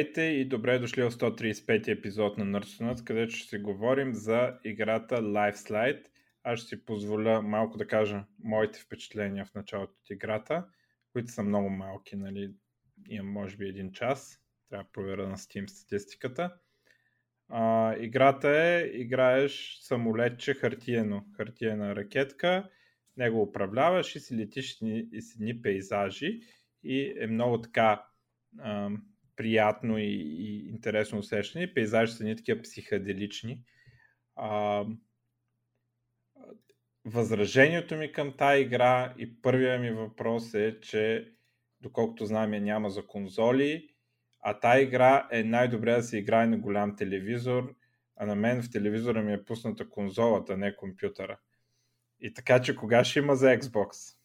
Здравейте и добре дошли в 135 епизод на Nerdsunat, където ще си говорим за играта Life Slide. Аз ще си позволя малко да кажа моите впечатления в началото от играта, които са много малки, нали? Имам може би един час. Трябва да проверя на Steam статистиката. А, играта е, играеш самолетче хартиено, хартиена ракетка, него управляваш и си летиш и си ни пейзажи и е много така а, приятно и, и интересно усещане. Пейзажи са ни такива психоделични. А, възражението ми към тази игра и първия ми въпрос е, че доколкото знам я няма за конзоли, а тази игра е най-добре да се играе на голям телевизор, а на мен в телевизора ми е пусната конзолата, не компютъра. И така, че кога ще има за Xbox?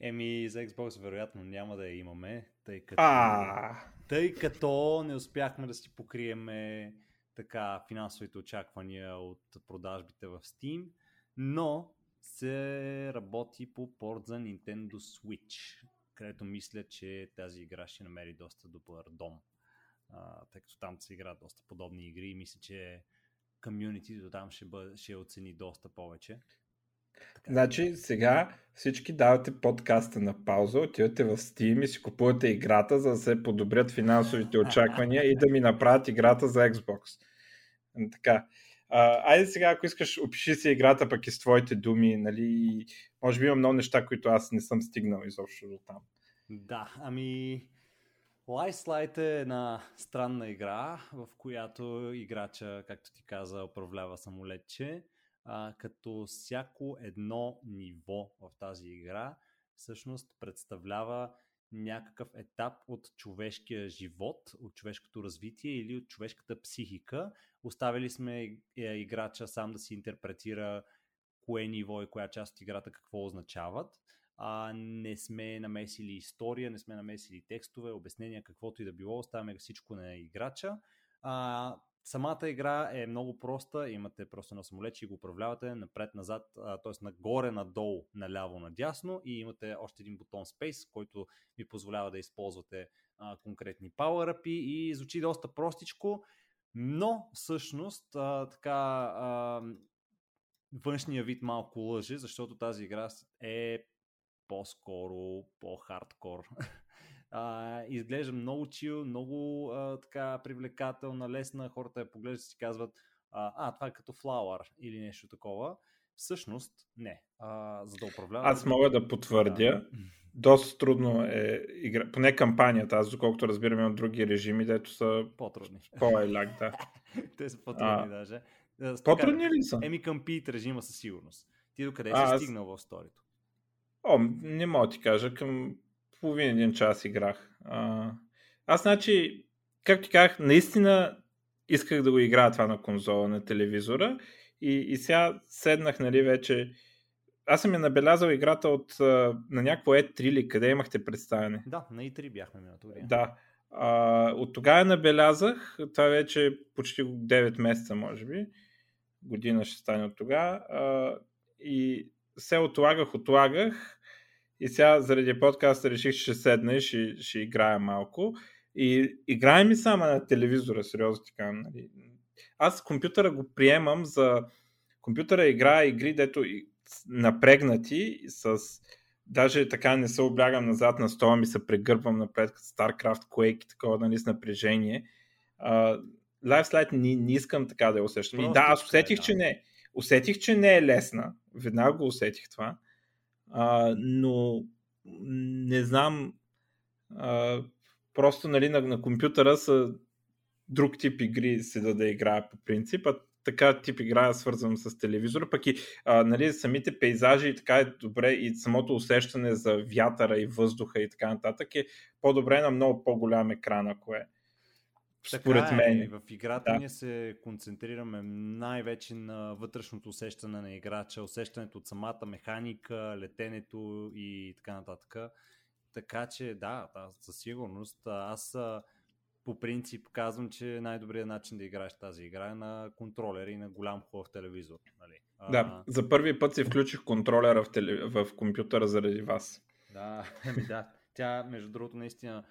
Еми, за Xbox вероятно няма да я имаме, тъй като, А, тъй като не успяхме да си покриеме така финансовите очаквания от продажбите в Steam, но се работи по порт за Nintendo Switch, където мисля, че тази игра ще намери доста добър дом, а, тъй като там се играят доста подобни игри и мисля, че комьюнитито там ще, бъде, ще оцени доста повече. Така, Значи сега всички давате подкаста на пауза, отивате в Steam и си купувате играта, за да се подобрят финансовите очаквания и да ми направят играта за Xbox. Така. А, айде сега, ако искаш, опиши си играта пък и с твоите думи, нали? Може би има много неща, които аз не съм стигнал изобщо до там. Да, ами Life Slide е една странна игра, в която играча, както ти каза, управлява самолетче, а, като всяко едно ниво в тази игра всъщност представлява някакъв етап от човешкия живот, от човешкото развитие или от човешката психика. Оставили сме е, играча сам да си интерпретира кое ниво и коя част от играта какво означават. А, не сме намесили история, не сме намесили текстове, обяснения, каквото и да било, оставяме всичко на играча. А, самата игра е много проста, имате просто на самолет и го управлявате напред-назад, т.е. нагоре-надолу, наляво-надясно и имате още един бутон Space, който ви позволява да използвате а, конкретни power и звучи доста простичко, но всъщност а, така а, външния вид малко лъже, защото тази игра е по-скоро по-хардкор. А, изглежда много чил, много а, така привлекателна, лесна. Хората я поглеждат и си казват, а, а, това е като Flower или нещо такова. Всъщност, не. А, за да управляваш... Аз мога да потвърдя. Доста трудно е игра, поне кампанията, аз доколкото разбирам от други режими, дето са По-трудни. по-елак, да. Те са по-трудни А, даже. По-трудни така, ли са? Еми компит режима със сигурност. Ти докъде А, си аз- стигнал в сторито? О, не мога да ти кажа, към половин един час играх. А, аз, значи, как ти казах, наистина исках да го играя това на конзола, на телевизора и, и сега седнах, нали, вече... Аз съм я набелязал играта от на някакво E3 или къде имахте представяне. Да, на И3 бяхме миналата година. Да. А, от тогава я набелязах, това вече е почти 9 месеца, може би. Година ще стане от тогава. И се отлагах, отлагах. И сега заради подкаста реших, че ще седна и ще, ще играя малко. И играе ми само на телевизора, сериозно така. Нали. Аз компютъра го приемам за... Компютъра играе игри, дето напрегнати с даже така не се облягам назад на стола ми се прегърбвам напред като StarCraft, Quake и такова, нали, с напрежение. Uh, Life Slide не, не искам така да я усещам. И да, аз усетих, че не. Усетих, че не е лесна. Веднага го усетих това. Uh, но не знам uh, просто нали, на, на компютъра са друг тип игри си да, да играя по принцип, а така тип игра свързвам с телевизора, пък и а, нали, самите пейзажи и така е добре и самото усещане за вятъра и въздуха и така нататък е по-добре на много по-голям екран, ако е. Така Според е, мен. В играта Да. ние се концентрираме най-вече на вътрешното усещане на играча, усещането от самата механика, летенето и така нататък. Така че да, да със сигурност. Аз а, по принцип казвам, че най-добрият начин да играеш тази игра е на контролер и на голям хубав телевизор. Нали? А, Да, за първи път си включих контролера в, теле... в компютъра заради вас. Да, ами да. Тя, между другото, наистина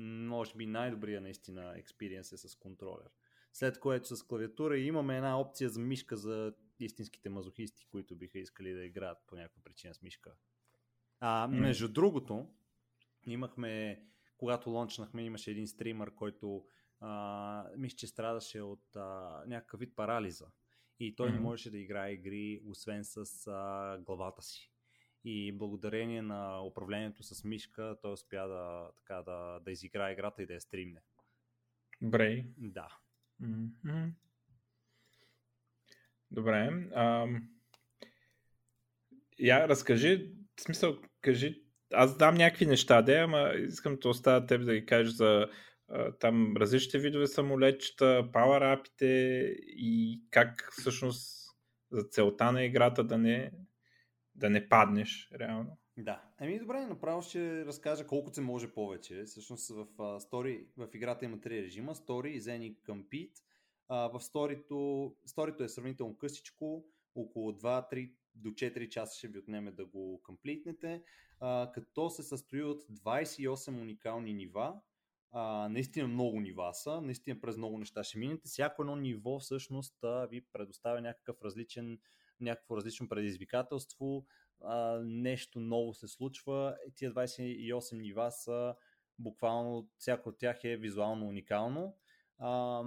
може би най-добрия наистина експириенс е с контролер. След което с клавиатура имаме една опция за мишка за истинските мазохисти, които биха искали да играят по някаква причина с мишка. А, между другото, имахме, когато лончнахме, имаше един стример, който а, мисля, че страдаше от а, някакъв вид парализа. И той mm-hmm. не можеше да играе игри, освен с а, главата си. И благодарение на управлението с мишка, той успя да, така, да, да изиграе играта и да я стримне. Брей. Да. Mm-hmm. Добре. А, я разкажи, в смисъл, кажи, аз дам някакви неща, де, ама искам да оставя теб да ги кажеш за а, там различните видове самолетчета, пауърапите и как всъщност за целта на играта да не, да не паднеш реално. Да. Еми добре, направо ще разкажа колкото се може повече. Всъщност в, uh, story, в играта има три режима. Story, Zen и Compete. Uh, в сторито, сторито е сравнително късичко, около 2-3 до 4 часа ще ви отнеме да го комплитнете, uh, като се състои от 28 уникални нива. Uh, наистина много нива са, наистина през много неща ще минете. Всяко едно ниво всъщност ви предоставя някакъв различен, някакво различно предизвикателство, а, нещо ново се случва. Тия 28 нива са буквално, всяко от тях е визуално уникално. А,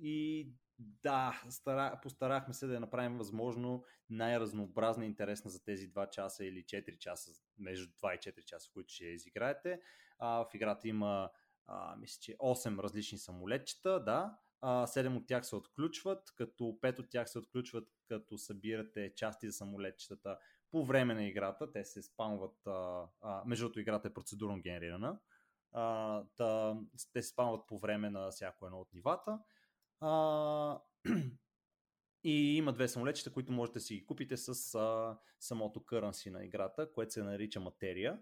и да, стара, постарахме се да я направим възможно най-разнообразна и интересна за тези 2 часа или 4 часа, между 2 и 4 часа, в които ще изиграете. А, в играта има, а, мисля, че 8 различни самолетчета, да. А, 7 от тях се отключват, като 5 от тях се отключват, като събирате части за самолетчетата по време на играта. Те се спамват, между другото играта е процедурно генерирана. Та, те се спамват по време на всяко едно от нивата. И има две самолетчета, които можете да си ги купите с самото currency на играта, което се нарича материя.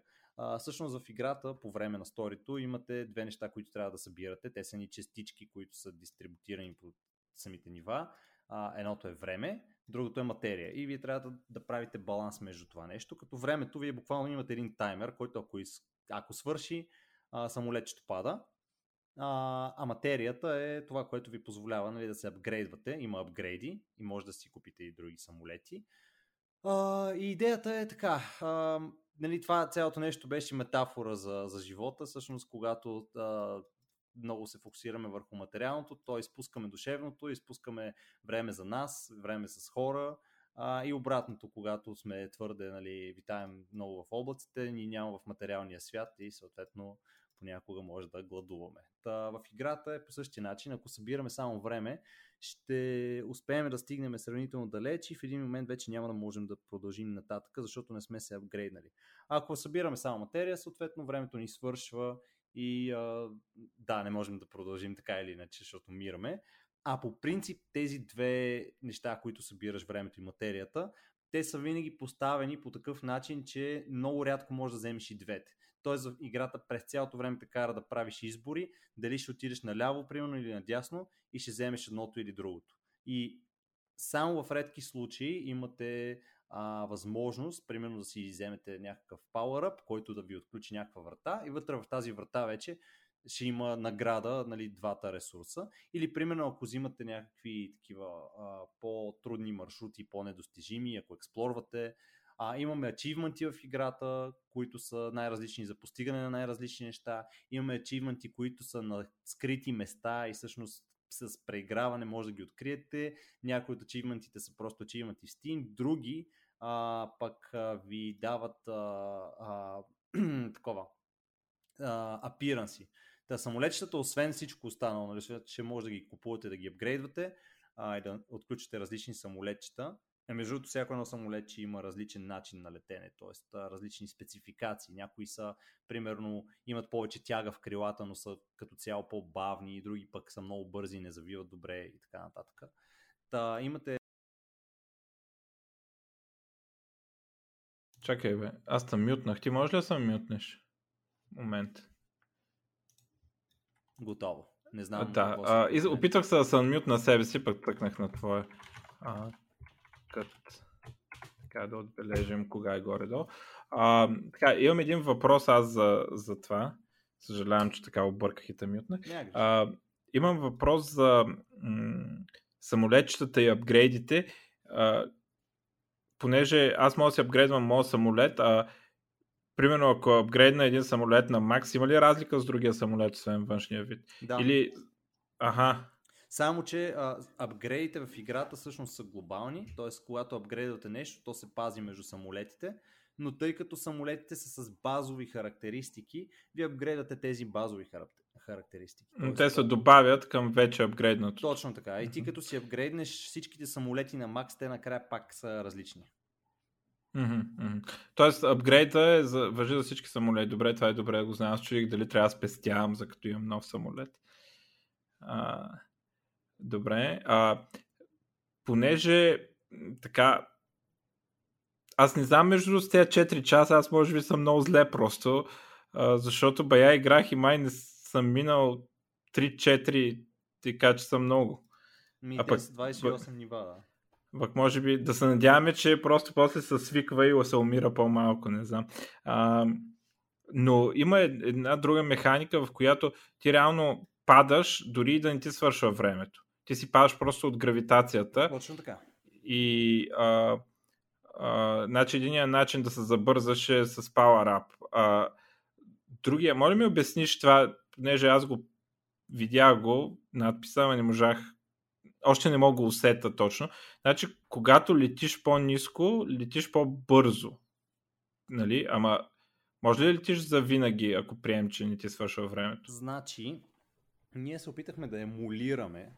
Всъщност в играта по време на сторито имате две неща, които трябва да събирате. Те са ни частички, които са дистрибутирани по самите нива. А, едното е време, другото е материя. И вие трябва да, да правите баланс между това нещо, като времето вие буквално имате един таймер, който ако, из, ако свърши, а, самолетчето пада. А, а материята е това, което ви позволява нали, да се апгрейдвате. Има апгрейди и може да си купите и други самолети. А, и идеята е така. А, нали, това цялото нещо беше метафора за, за живота. Всъщност, когато а, много се фокусираме върху материалното, то изпускаме душевното, изпускаме време за нас, време с хора а, и обратното, когато сме твърде, нали, витаем много в облаците, ни няма в материалния свят и съответно понякога може да гладуваме. Та, в играта е по същия начин. Ако събираме само време, ще успеем да стигнем сравнително далеч и в един момент вече няма да можем да продължим нататък, защото не сме се апгрейднали. Ако събираме само материя, съответно времето ни свършва и а, да, не можем да продължим така или иначе, защото умираме. А по принцип тези две неща, които събираш времето и материята, те са винаги поставени по такъв начин, че много рядко можеш да вземеш и двете. Тоест играта през цялото време те кара да правиш избори, дали ще отидеш наляво, примерно, или надясно и ще вземеш едното или другото. И само в редки случаи имате а, възможност, примерно да си вземете някакъв power-up, който да ви отключи някаква врата и вътре в тази врата вече ще има награда, нали, двата ресурса. Или, примерно, ако взимате някакви такива а, по-трудни маршрути, по-недостижими, ако експлорвате, а, имаме ачивменти в играта, които са най-различни за постигане на най-различни неща. Имаме ачивменти, които са на скрити места и всъщност с преиграване може да ги откриете. Някои от ачивментите са просто ачивменти в Steam, други а, пък а, ви дават а, а, такова апиранси. Та самолетчетата, освен всичко останало, нали, че може да ги купувате, да ги апгрейдвате а, и да отключите различни самолетчета. А между другото, всяко едно самолетче има различен начин на летене, т.е. различни спецификации. Някои са, примерно, имат повече тяга в крилата, но са като цяло по-бавни, и други пък са много бързи, не завиват добре и така нататък. Та, имате Чакай, бе. Аз съм мютнах. Ти можеш ли да съм мютнеш? Момент. Готово. Не знам. А, да. А. Опитвах се да съм мют на себе си, пък тръкнах на твоя. А, кът. Така да отбележим кога е горе-долу. А, така, имам един въпрос аз за, за това. Съжалявам, че така обърках и те мютнах. Някак. А, имам въпрос за м- самолетчетата и апгрейдите. А, понеже аз мога да си апгрейдвам моят самолет, а примерно ако апгрейдна един самолет на Макс, има ли разлика с другия самолет, освен външния вид? Да. Или... Аха, Само, че а, апгрейдите в играта всъщност са глобални, т.е. когато апгрейдвате нещо, то се пази между самолетите, но тъй като самолетите са с базови характеристики, ви апгрейдате тези базови характер- характеристики. но Тоест, те се добавят към вече апгрейднато. Точно така. И ти като си апгрейднеш всичките самолети на Макс, те накрая пак са различни. Мгм. Тоест, апгрейда е за, въжи за всички самолети. Добре, това е добре да го знам. Аз чудих дали трябва да спестявам, за като имам нов самолет. А, добре. А, понеже така аз не знам между с тези 4 часа, аз може би съм много зле просто, а, защото бая играх и май не съм минал 3-4, така че съм много. Ми, А пък- са 28 нива, да. Пък може би да се надяваме, че просто после се свиква и се умира по-малко, не знам. А, но има ед- една друга механика, в която ти реално падаш, дори и да не ти свършва времето. Ти си падаш просто от гравитацията Точно така. и а, а, значи единият начин да се забързаш е с Power Up. А, другия, моля ми обясниш това, понеже аз го видях го, надписа, но не можах още не мога го усета точно. Значи, когато летиш по-низко, летиш по-бързо. Нали? Ама, може ли летиш за винаги, ако прием, че не ти свършва времето? Значи, ние се опитахме да емулираме,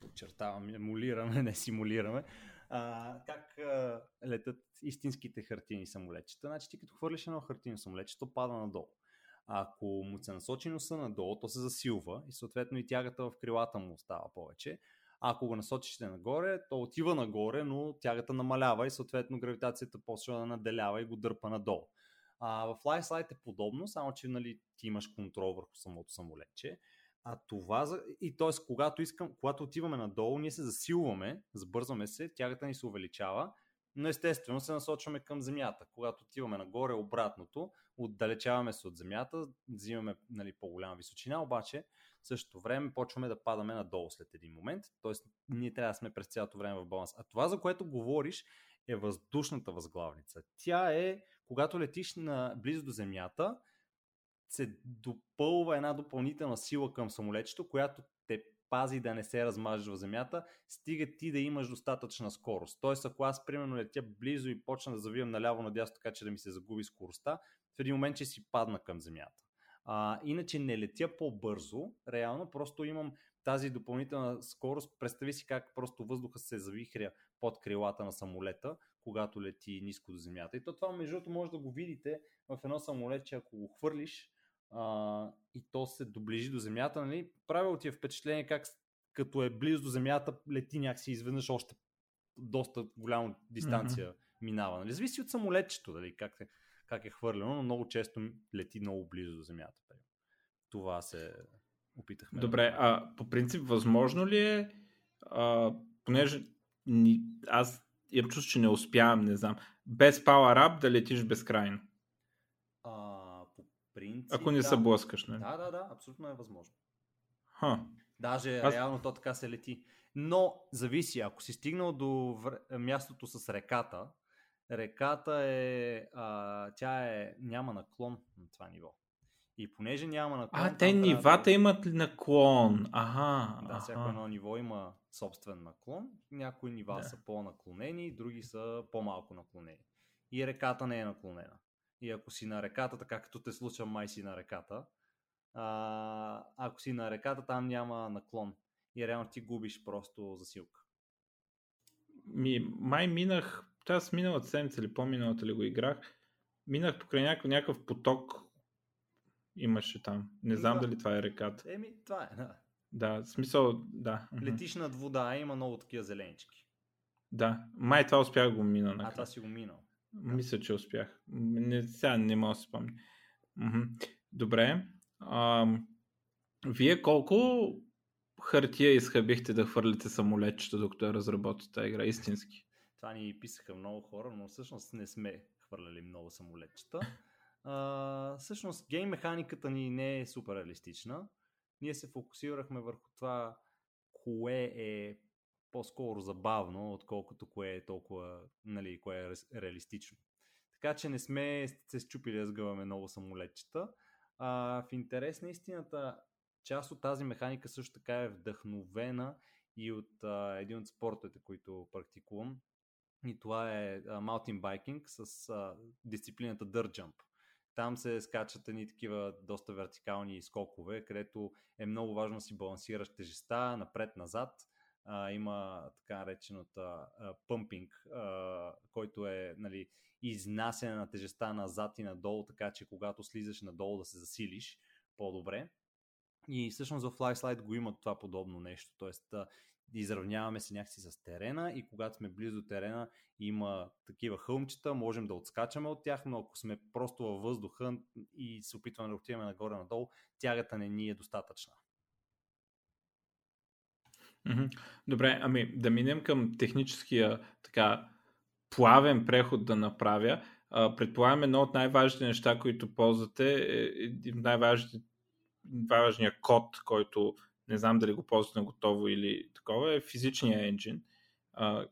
подчертавам, емулираме, не симулираме, а, как а, летат истинските хартийни самолетчета. Значи ти като хвърлиш едно хартийно самолетче, то пада надолу. Ако му се насочи носа надолу, то се засилва и съответно и тягата в крилата му става повече. А ако го насочите нагоре, то отива нагоре, но тягата намалява и съответно гравитацията почва да наделява и го дърпа надолу. А, в Lifeline е подобно, само че нали, ти имаш контрол върху самото самолетче. А това, и т.е. когато, искам, когато отиваме надолу, ние се засилваме, сбързваме се, тягата ни се увеличава, но естествено се насочваме към земята. Когато отиваме нагоре, обратното, отдалечаваме се от земята, взимаме нали, по-голяма височина, обаче в същото време почваме да падаме надолу след един момент, т.е. ние трябва да сме през цялото време в баланс. А това, за което говориш, е въздушната възглавница. Тя е, когато летиш на, близо до земята, се допълва една допълнителна сила към самолетчето, която те пази да не се размажеш в земята, стига ти да имаш достатъчна скорост. Тоест, ако аз примерно летя близо и почна да завивам наляво надясно, така че да ми се загуби скоростта, в един момент ще си падна към земята. А, иначе не летя по-бързо, реално просто имам тази допълнителна скорост. Представи си как просто въздуха се завихря под крилата на самолета, когато лети ниско до земята. И то това, между другото, може да го видите в едно самолет, че ако го хвърлиш а, и то се доближи до земята, нали, правило ти е впечатление как като е близо до земята, лети някакси изведнъж още доста голяма дистанция минава. Нали? Зависи от самолетчето, дали, как, е, как е хвърлено, но много често лети много близо до земята. Това се опитахме. Добре, а по принцип, възможно ли е, а, понеже ни, аз имам чувство, че не успявам, не знам, без Power Up да летиш безкрайно, принцип. ако не да. се блъскаш. Нали? Да, да, да, абсолютно е възможно. Ха. Даже Аз- реално то така се лети. Но зависи, ако си стигнал до мястото с реката, реката е, а, тя е, няма наклон на това ниво. И понеже няма наклон... А, те нивата да... имат наклон? Ага. Да, аха. всяко едно ниво има собствен наклон. Някои нива да. са по-наклонени, други са по-малко наклонени. И реката не е наклонена. И ако си на реката, така като те случва май си на реката, а, ако си на реката, там няма наклон. И реално ти губиш просто засилка. Ми, май минах, аз миналата седмица или по-миналата ли го играх, минах покрай някакъв, някакъв поток имаше там. Не знам Да. дали това е реката. Еми, това е. Да. Да, смисъл, да. Летиш над вода, има много такива зеленички. Да, май това успях го мина А това си го минал. Мисля, че успях. Не, сега не мога да се спомня. Добре. Ам, вие колко хартия изхъбихте да хвърлите самолетчета, докато я разработите тази игра? Истински. Това ни писаха много хора, но всъщност не сме хвърляли много самолетчета. А, всъщност гейм механиката ни не е супер реалистична. Ние се фокусирахме върху това, кое е по-скоро забавно, отколкото кое е толкова, нали, кое е реалистично. Така че не сме се счупили да сгъваме много самолетчета. А, в интерес на истината, част от тази механика също така е вдъхновена и от а, един от спортовете, които практикувам. И това е маунтин байкинг с а, дисциплината Jump. Там се скачат едни такива доста вертикални скокове, където е много важно да си балансираш тежеста напред-назад. А, има така наречената пъмпинг, който е нали, изнасяне на тежеста назад и надолу, така че когато слизаш надолу да се засилиш по-добре. И всъщност в FlySlide го има това подобно нещо. Тоест, изравняваме се някакси с терена и когато сме близо до терена има такива хълмчета, можем да отскачаме от тях, но ако сме просто във въздуха и се опитваме да отиваме нагоре-надолу, тягата не ни е достатъчна. Добре, ами да минем към техническия така плавен преход да направя. Предполагам едно от най-важните неща, които ползвате, е, е най-важният най код, който не знам дали го ползвате на готово или такова, е физичния енджин.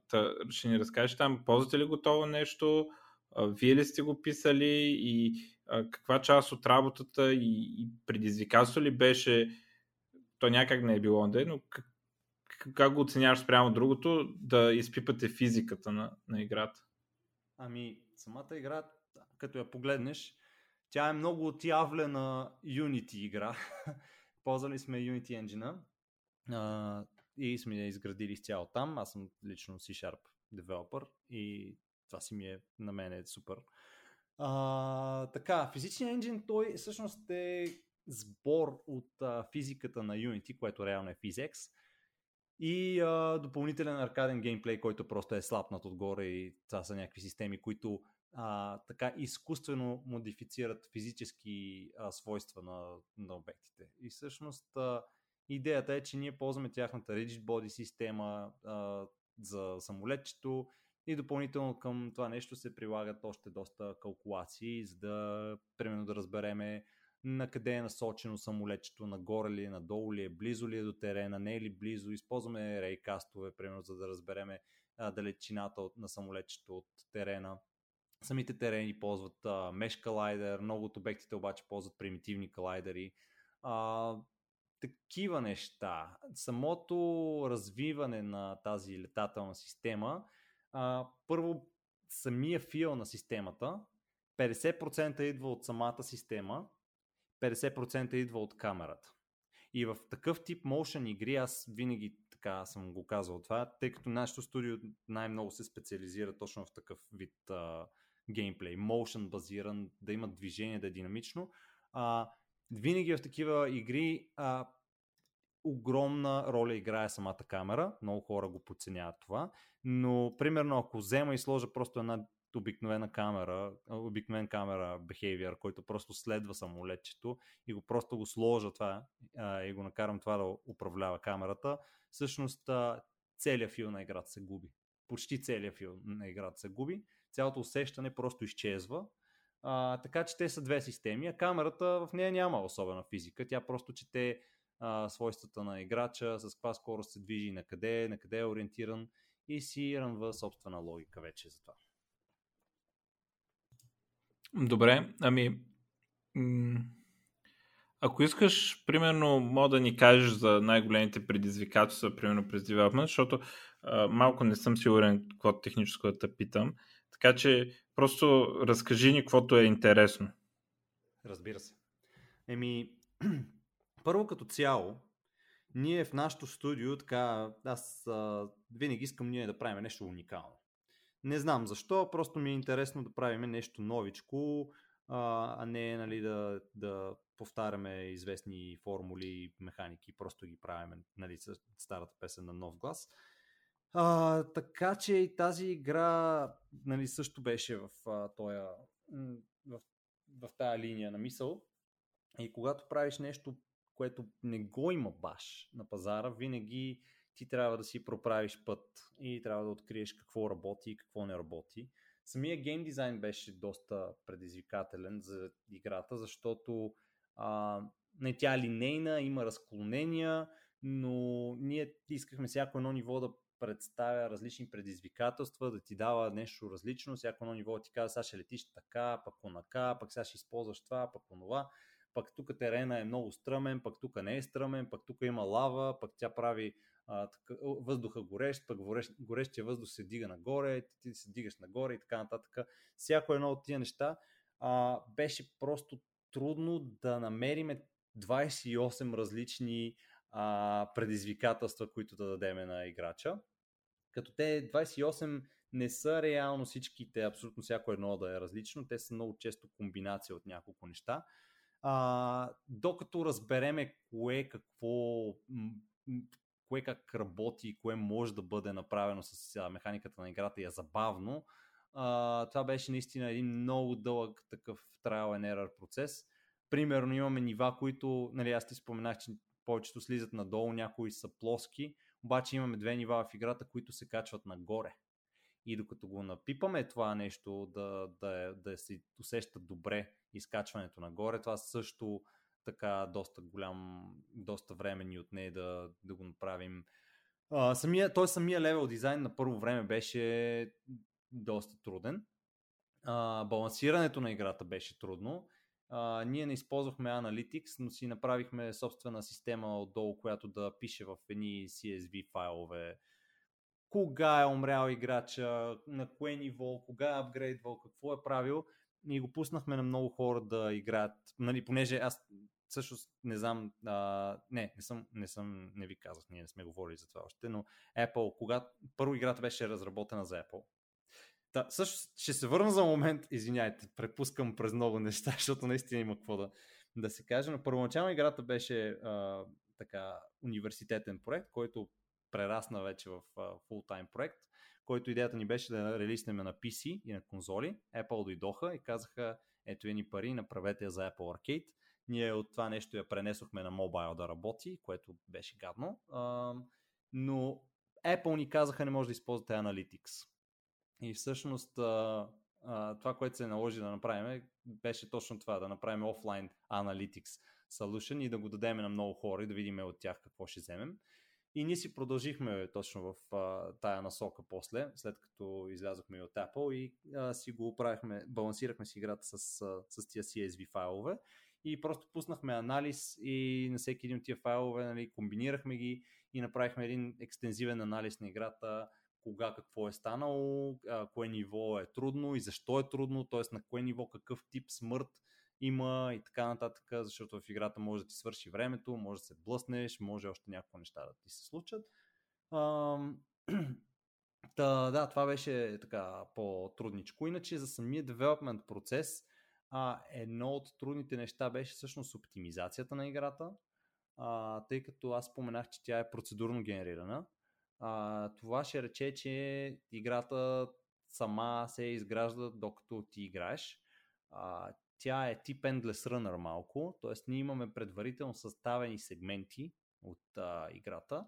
та, ще ни разкажеш там, ползвате ли готово нещо, вие ли сте го писали и каква част от работата и, и предизвикателство ли беше, то някак не е било да е, но как, го оценяваш спрямо другото, да изпипате физиката на, на играта? Ами, самата игра, като я погледнеш, тя е много отявлена Unity игра. Ползвали сме Unity Engine а, и сме я изградили изцяло там. Аз съм лично C-Sharp девелопър и това си ми е на мен е супер. А, така, физичният енджин, той всъщност е сбор от а, физиката на Unity, което реално е PhysX, и а, допълнителен аркаден геймплей, който просто е слапнат отгоре и това са някакви системи, които а, така изкуствено модифицират физически а, свойства на, на обектите. И всъщност а, идеята е, че ние ползваме тяхната Rigid Body система а, за самолетчето и допълнително към това нещо се прилагат още доста калкулации, за да, примерно, да разбереме на къде е насочено самолетчето, нагоре ли е, надолу ли е, близо ли е до терена, не е ли близо. Използваме рейкастове, примерно, за да разбереме а, далечината от, на самолетчето от терена. Самите терени ползват а, меш калайдер, много от обектите обаче ползват примитивни калайдери. А, такива неща. Самото развиване на тази летателна система, а, първо самия фил на системата, 50% идва от самата система, 50% идва от камерата. И в такъв тип motion игри аз винаги така съм го казал това, тъй като нашето студио най-много се специализира точно в такъв вид а, геймплей, motion базиран, да има движение, да е динамично. А, винаги в такива игри а, огромна роля играе самата камера. Много хора го подценяват това. Но, примерно, ако взема и сложа просто една обикновена камера, обикновен камера behavior, който просто следва самолетчето и го просто го сложа това а, и го накарам това да управлява камерата, всъщност целият фил на играта се губи. Почти целият фил на играта се губи. Цялото усещане просто изчезва. А, така че те са две системи, а камерата в нея няма особена физика. Тя просто чете а, свойствата на играча, с каква скорост се движи, на къде, на къде е ориентиран и си рънва собствена логика вече за това. Добре, ами ако искаш, примерно, мога да ни кажеш за най-големите предизвикателства, примерно през development, защото а, малко не съм сигурен какво техническо да те питам. Така че просто разкажи ни каквото е интересно. Разбира се. Еми, първо като цяло, ние в нашото студио, така, аз а, винаги искам ние да правим нещо уникално. Не знам защо, просто ми е интересно да правим нещо новичко, а, а не нали, да, да повтаряме известни формули, механики, просто ги правим нали, старата песен на нов глас. А, така че и тази игра нали, също беше в, а, тоя, в, в тая линия на мисъл. И когато правиш нещо, което не го има баш на пазара, винаги ти трябва да си проправиш път и трябва да откриеш какво работи и какво не работи. самия гейм дизайн беше доста предизвикателен за играта, защото а, не тя е линейна, има разклонения, но ние искахме всяко едно ниво да представя различни предизвикателства, да ти дава нещо различно, всяко едно ниво ти казва, сега ще летиш така, пък онака, пък сега ще използваш това, пък онова, пък тук терена е много стръмен, пък тук не е стръмен, пък тук има лава, пък тя прави а, така, въздуха горещ, пък горещ, горещия въздух се дига нагоре, ти, ти се дигаш нагоре и така нататък. Всяко едно от тия неща а, беше просто трудно да намериме 28 различни а, предизвикателства, които да дадеме на играча. Като те 28 не са реално всичките, абсолютно всяко едно да е различно, те са много често комбинация от няколко неща. А, докато разбереме кое какво, кое как работи, кое може да бъде направено с механиката на играта и е забавно, а, това беше наистина един много дълъг такъв trial and error процес. Примерно имаме нива, които, нали аз ти споменах, че повечето слизат надолу, някои са плоски, обаче имаме две нива в играта, които се качват нагоре. И докато го напипаме това нещо да, да, да се усеща добре изкачването нагоре, това също така доста голям, доста време ни отне да, да го направим. А, самия, той самия левел дизайн на първо време беше доста труден. А, балансирането на играта беше трудно а, ние не използвахме Analytics, но си направихме собствена система отдолу, която да пише в едни CSV файлове кога е умрял играча, на кое ниво, кога е апгрейдвал, какво е правил. И го пуснахме на много хора да играят, нали, понеже аз също не знам, а, не, не съм, не съм, не ви казах, ние не сме говорили за това още, но Apple, когато първо играта беше разработена за Apple, Та, също ще се върна за момент, извиняйте, препускам през много неща, защото наистина има какво да, да се каже, но първоначално играта беше а, така университетен проект, който прерасна вече в фултайм проект, който идеята ни беше да релиснем на PC и на конзоли. Apple дойдоха и казаха, ето ни пари, направете я за Apple Arcade. Ние от това нещо я пренесохме на мобайл да работи, което беше гадно. Но Apple ни казаха, не може да използвате Analytics. И всъщност това, което се наложи да направим, беше точно това, да направим офлайн Analytics Solution и да го дадем на много хора и да видим от тях какво ще вземем. И ние си продължихме точно в а, тая насока после, след като излязохме от Apple и а, си го правихме, балансирахме си играта с, с, с тия CSV файлове и просто пуснахме анализ и на всеки един от тия файлове нали, комбинирахме ги и направихме един екстензивен анализ на играта, кога какво е станало, а, кое ниво е трудно и защо е трудно, т.е. на кое ниво какъв тип смърт има и така нататък, защото в играта може да ти свърши времето, може да се блъснеш, може още някакво неща да ти се случат. А, Та, да, това беше така по-трудничко. Иначе за самия девелопмент процес, а, едно от трудните неща беше всъщност оптимизацията на играта, а, тъй като аз споменах, че тя е процедурно генерирана а, това ще рече, че играта сама се изгражда докато ти играеш. А, тя е тип Endless Runner малко, т.е. ние имаме предварително съставени сегменти от а, играта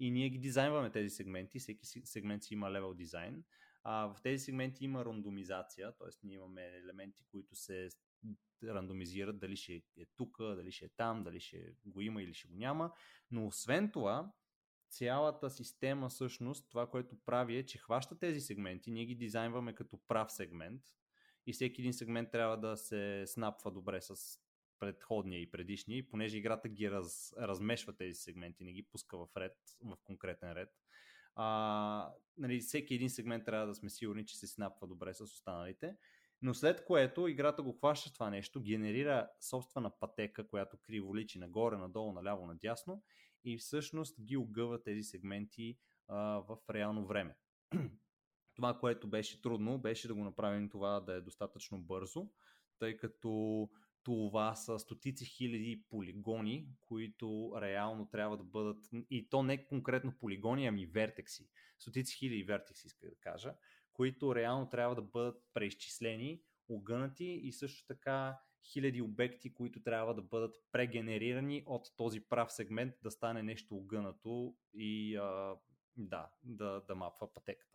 и ние ги дизайнваме тези сегменти, всеки сегмент си има левел дизайн. А, в тези сегменти има рандомизация, т.е. ние имаме елементи, които се рандомизират, дали ще е тук, дали ще е там, дали ще го има или ще го няма. Но освен това, цялата система всъщност, това, което прави е, че хваща тези сегменти, ние ги дизайнваме като прав сегмент и всеки един сегмент трябва да се снапва добре с предходния и предишния, и понеже играта ги раз, размешва тези сегменти, не ги пуска в ред, в конкретен ред. А, нали, всеки един сегмент трябва да сме сигурни, че се снапва добре с останалите. Но след което играта го хваща това нещо, генерира собствена пътека, която криво личи нагоре, надолу, наляво, надясно и всъщност ги огъва тези сегменти а, в реално време. Това, което беше трудно, беше да го направим това да е достатъчно бързо, тъй като това са стотици хиляди полигони, които реално трябва да бъдат, и то не конкретно полигони, ами вертекси. Стотици хиляди вертекси, иска да кажа, които реално трябва да бъдат преизчислени, огънати и също така хиляди обекти, които трябва да бъдат прегенерирани от този прав сегмент да стане нещо огънато и а, да, да, да мапва пътеката.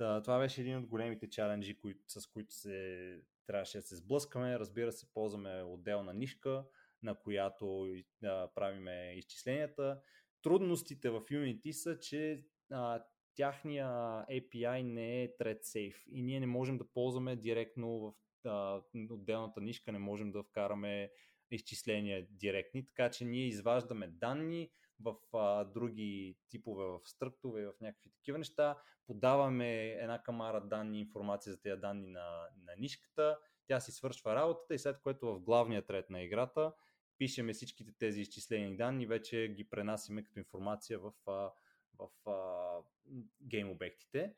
Та, това беше един от големите чаленджи, кои, с които се, трябваше да се сблъскаме. Разбира се, ползваме отделна нишка, на която да, правиме изчисленията. Трудностите в Unity са, че а, тяхния API не е thread safe и ние не можем да ползваме директно в а, отделната нишка, не можем да вкараме изчисления директни, така че ние изваждаме данни в а, други типове, в структове, в някакви такива неща, подаваме една камара данни, информация за тези данни на, на нишката, тя си свършва работата и след което в главния трет на играта пишеме всичките тези изчислени данни, вече ги пренасиме като информация в, в, в а, гейм обектите.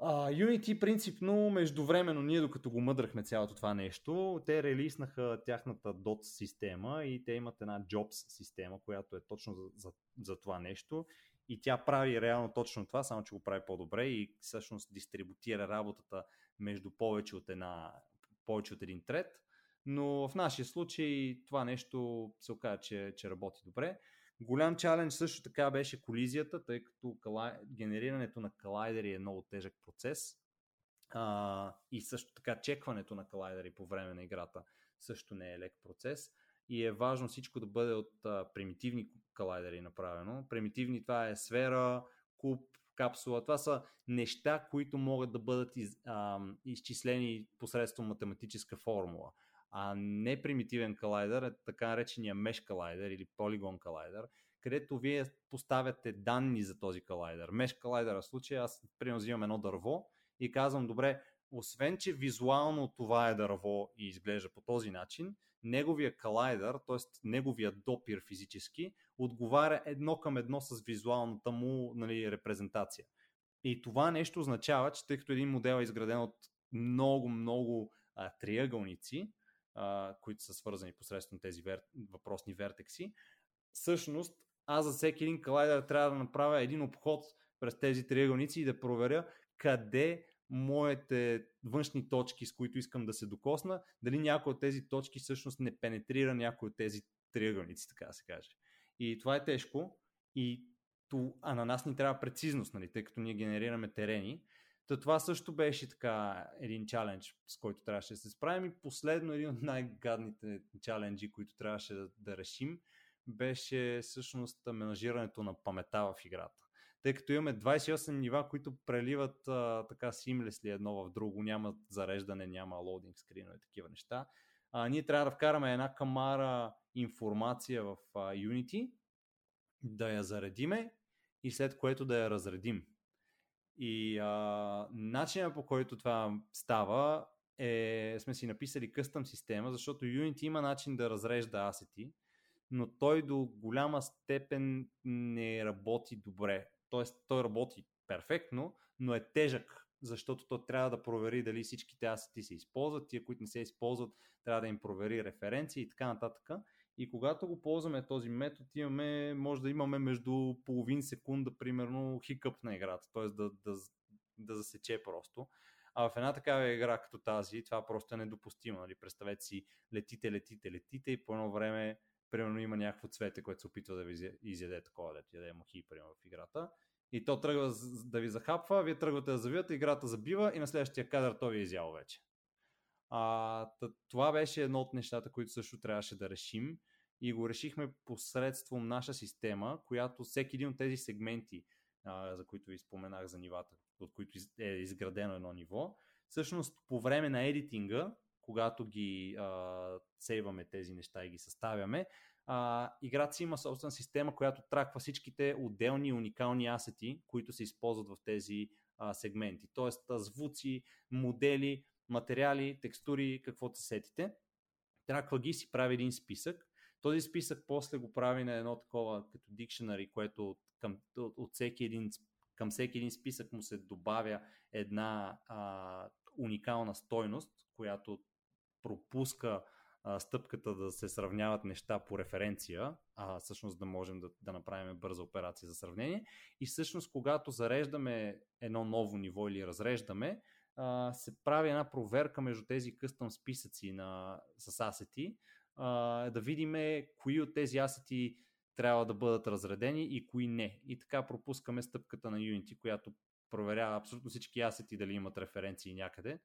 Uh, Unity принципно, междувременно, ние докато го мъдрахме цялото това нещо, те релиснаха тяхната DOT система и те имат една Jobs система, която е точно за, за, за това нещо и тя прави реално точно това, само че го прави по-добре и всъщност дистрибутира работата между повече от, една, повече от един трет, но в нашия случай това нещо се оказа, че, че работи добре. Голям чалендж също така беше колизията, тъй като генерирането на колайдери е много тежък процес. А, и също така чекването на колайдери по време на играта също не е лек процес. И е важно всичко да бъде от а, примитивни колайдери направено. Примитивни това е сфера, куб, капсула. Това са неща, които могат да бъдат из, а, изчислени посредством математическа формула а не примитивен колайдер, е така наречения Mesh колайдер или Polygon колайдер, където вие поставяте данни за този колайдер. Mesh колайдер в случая аз примерно едно дърво и казвам, добре, освен, че визуално това е дърво и изглежда по този начин, неговия колайдер, т.е. неговия допир физически, отговаря едно към едно с визуалната му нали, репрезентация. И това нещо означава, че тъй като един модел е изграден от много, много а, триъгълници, които са свързани посредством тези вер... въпросни вертекси. Всъщност, аз за всеки един колайдер трябва да направя един обход през тези триъгълници и да проверя къде моите външни точки, с които искам да се докосна, дали някой от тези точки всъщност не пенетрира някой от тези триъгълници, така да се каже. И това е тежко, и а на нас ни трябва прецизност, нали, тъй като ние генерираме терени. Та това също беше така един чалендж, с който трябваше да се справим. И последно един от най-гадните чаленджи, които трябваше да, да решим, беше всъщност менажирането на памета в играта. Тъй като имаме 28 нива, които преливат а, така симлесли едно в друго, няма зареждане, няма лоудинг скринове, такива неща. А, ние трябва да вкараме една камара информация в а, Unity, да я заредиме и след което да я разредим. И а, начинът по който това става е, сме си написали къстъм система, защото Unity има начин да разрежда асети, но той до голяма степен не работи добре. Тоест, той работи перфектно, но е тежък, защото то трябва да провери дали всичките асети се използват, тия, които не се използват, трябва да им провери референции и така нататък. И когато го ползваме този метод, имаме, може да имаме между половин секунда, примерно, хикъп на играта, т.е. Да, да, да засече просто. А в една такава игра като тази, това просто е недопустимо. Нали? Представете си, летите, летите, летите и по едно време, примерно, има някакво цвете, което се опитва да ви изяде такова, да яде мухи, примерно, в играта. И то тръгва да ви захапва, вие тръгвате да завивате, играта забива и на следващия кадър той ви е изял вече. А, това беше едно от нещата, които също трябваше да решим и го решихме посредством наша система, която всеки един от тези сегменти, а, за които ви споменах за нивата, от които е изградено едно ниво, всъщност по време на едитинга, когато ги а, сейваме тези неща и ги съставяме, а, играта си има собствена система, която траква всичките отделни уникални асети, които се използват в тези а, сегменти. Тоест звуци, модели, материали, текстури, каквото се сетите. Траква ги си прави един списък. Този списък после го прави на едно такова като дикшенари, което към, от, от всеки един, към всеки един списък му се добавя една а, уникална стойност, която пропуска а, стъпката да се сравняват неща по референция, а всъщност да можем да, да направим бърза операция за сравнение. И всъщност, когато зареждаме едно ново ниво или разреждаме, се прави една проверка между тези къстъм списъци на, с асети, да видим кои от тези асети трябва да бъдат разредени и кои не. И така пропускаме стъпката на Unity, която проверява абсолютно всички асети дали имат референции някъде.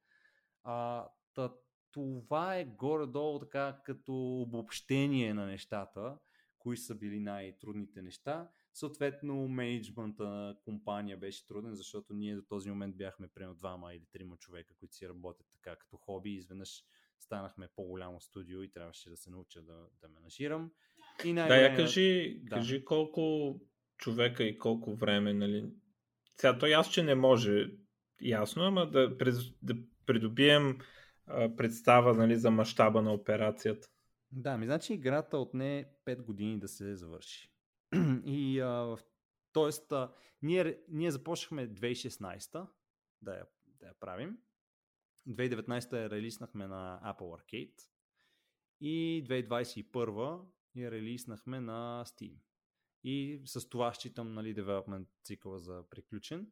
А, та, това е горе-долу така като обобщение на нещата, кои са били най-трудните неща. Съответно, менеджмента на компания беше труден, защото ние до този момент бяхме примерно двама или трима човека, които си работят така като хоби. Изведнъж станахме по-голямо студио и трябваше да се науча да, да менажирам. И най- да, я кажи, да. кажи колко човека и колко време, нали? Сега то ясно, че не може ясно, ама да, да придобием а, представа нали, за мащаба на операцията. Да, ми значи играта отне 5 години да се завърши. И а, т.е. ние, ние започнахме 2016 да я, да я правим. 2019 я релиснахме на Apple Arcade и 2021 я релиснахме на Steam. И с това считам нали, девелопмент цикъла за приключен.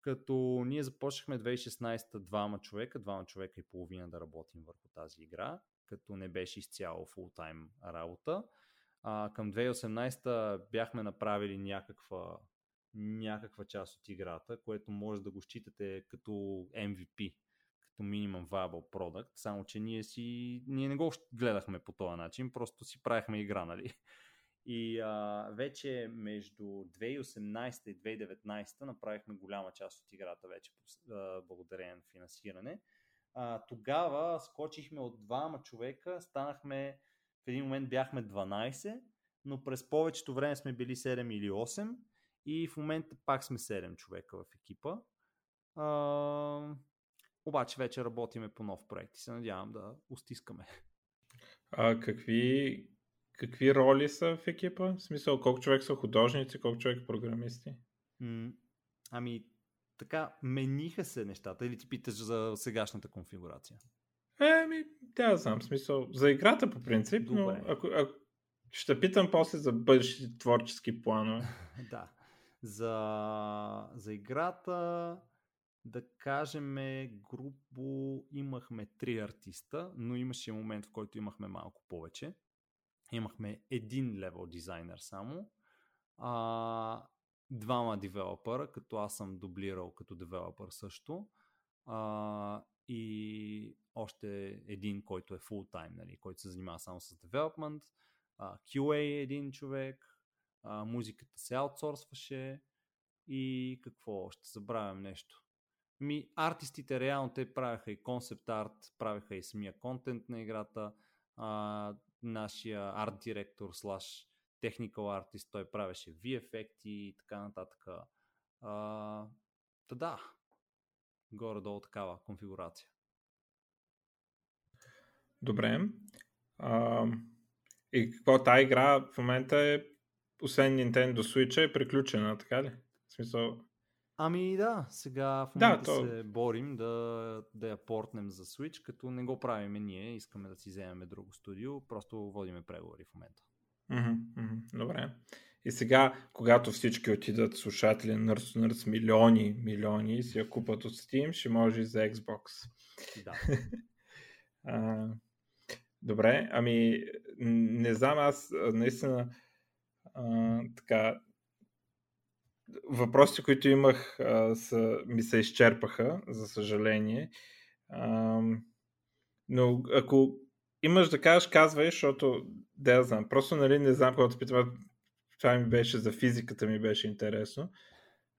Като ние започнахме 2016 двама човека, двама човека и половина да работим върху тази игра, като не беше изцяло фултайм работа. А, към 2018 бяхме направили някаква, някаква част от играта, което може да го считате като MVP, като Minimum Viable Product, само че ние, си, ние не го гледахме по този начин, просто си правихме игра, нали? И а, вече между 2018 и 2019 направихме голяма част от играта вече а, благодарение на финансиране. А, тогава скочихме от двама човека, станахме в един момент бяхме 12, но през повечето време сме били 7 или 8 и в момента пак сме 7 човека в екипа. А, обаче вече работиме по нов проект и се надявам да устискаме. А какви, какви роли са в екипа? В смисъл, колко човек са художници, колко човек програмисти? М- ами, така, мениха се нещата или ти питаш за сегашната конфигурация? Еми, да, знам, смисъл. За играта по принцип, Добре. но ако, ако ще питам после за бъдещите творчески планове. да. За, за играта, да кажем, грубо имахме три артиста, но имаше момент, в който имахме малко повече. Имахме един левел дизайнер само, а, двама девелопера, като аз съм дублирал като девелопер също, а, и още един, който е full time, нали, който се занимава само с development, QA е един човек, музиката се аутсорсваше и какво още, забравям нещо. Ми, артистите реално те правяха и концепт арт, правиха и самия контент на играта, а, нашия арт директор слаш technical артист, той правеше VFX и така нататък. А, да, горе-долу такава конфигурация. Добре. А, и какво тази игра в момента е, освен Nintendo Switch, е приключена, така ли? В смисъл... Ами да, сега в момента да, то... се борим да, да я портнем за Switch, като не го правим ние, искаме да си вземем друго студио, просто водиме преговори в момента. Mm-hmm, mm-hmm, добре. И сега, когато всички отидат слушатели Nurse Nurse милиони, милиони си я купат от Steam, ще може и за Xbox. Да. а, добре, ами не знам, аз наистина а, така въпросите, които имах а, са, ми се изчерпаха, за съжаление. А, но ако имаш да кажеш, казвай, защото да я знам. Просто нали, не знам, когато питам, това ми беше за физиката ми беше интересно.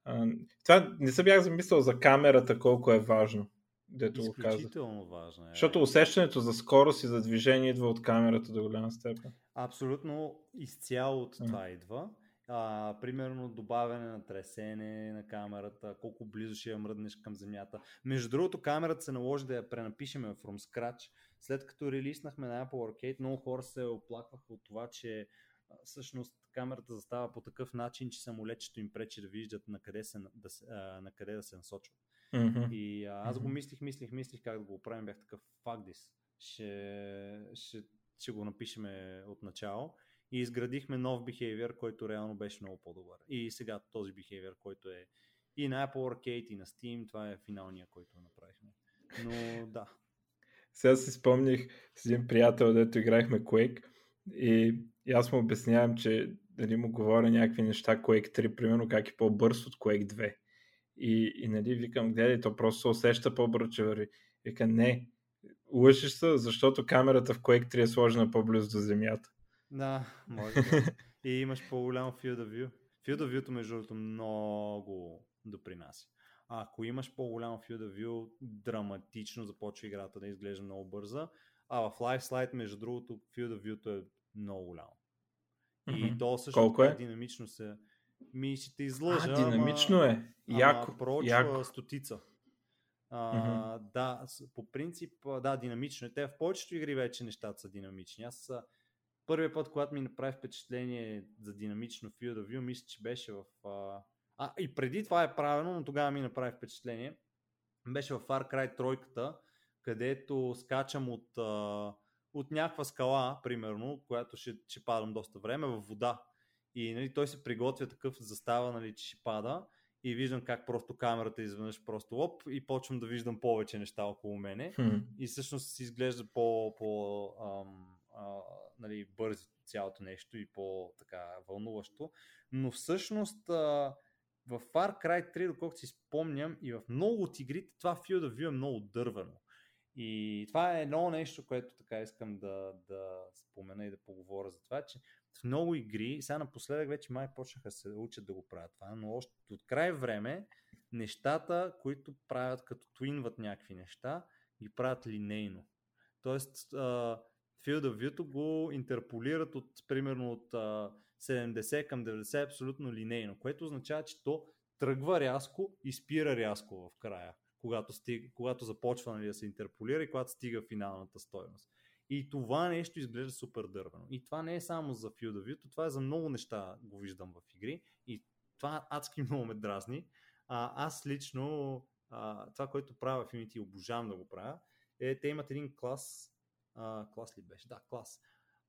А, това не съм бях замислял за камерата колко е важно. Дето го Изключително важно е. Защото усещането за скорост и за движение идва от камерата до голяма степен. Абсолютно изцяло от това идва. А, примерно добавяне на тресене на камерата, колко близо ще я мръднеш към земята. Между другото, камерата се наложи да я пренапишеме from scratch. След като релиснахме на Apple Arcade, много хора се оплакваха от това, че всъщност камерата застава по такъв начин, че самолетчето им пречи да виждат на къде, се, да, а, на къде да се насочват. Mm-hmm. И а, аз го мислих, мислих, мислих как да го оправим. Бях такъв fuck this. Ще, ще, ще го напишеме от начало. И изградихме нов behavior, който реално беше много по-добър. И сега този behavior, който е и на Apple Arcade, и на Steam, това е финалния, който направихме. Но да. Сега си спомних с един приятел, дето играхме Quake и, и аз му обяснявам, че дали му говоря някакви неща Quake 3, примерно как е по-бърз от Quake 2. И, и нали, викам, гледай, то просто се усеща по-бързо, че върви. Вика, не, лъжиш се, защото камерата в Quake 3 е сложена по-близо до земята. Да, може да. И имаш по-голям field of view. Field of view между другото много допринася. А ако имаш по-голям field of view, драматично започва играта да изглежда много бърза. А в Live Slide, между другото, field of view е много голямо. И mm-hmm. то също Колко е? динамично се... Ми ще те излъжа, а, динамично ама, е. Яко. Ама проучва яко. стотица. А, mm-hmm. Да, по принцип, да, динамично е. Те в повечето игри вече нещата са динамични. Аз първият път, когато ми направи впечатление за динамично Field of View, мисля, че беше в... А, а и преди това е правилно, но тогава ми направи впечатление. Беше в Far Cry 3, където скачам от, а, от някаква скала, примерно, която ще, ще падам доста време, в вода. И нали, той се приготвя такъв застава, нали, че ще пада и виждам как просто камерата изведнъж просто лоп и почвам да виждам повече неща около мене Hmm. и всъщност се изглежда по, по ам, а, нали, бързи цялото нещо и по-така вълнуващо. Но всъщност а, в Far Cry 3, доколкото си спомням, и в много от игрите това Field of View е много дървено. И това е едно нещо, което така искам да, да спомена и да поговоря за това, че в много игри, сега напоследък вече май почнаха се учат да го правят това, но още от край време нещата, които правят като твинват някакви неща, ги правят линейно. Тоест, Field of View го интерполират от, примерно от uh, 70 към 90 абсолютно линейно, което означава, че то тръгва рязко и спира рязко в края, когато, стиг, когато започва нали, да се интерполира и когато стига финалната стоеност. И това нещо изглежда супер дървено. И това не е само за Field of View, това е за много неща, го виждам в игри. И това адски много ме дразни. А, аз лично, а, това, което правя в Unity, обожавам да го правя, е, те имат един клас, а, клас ли беше? Да, клас.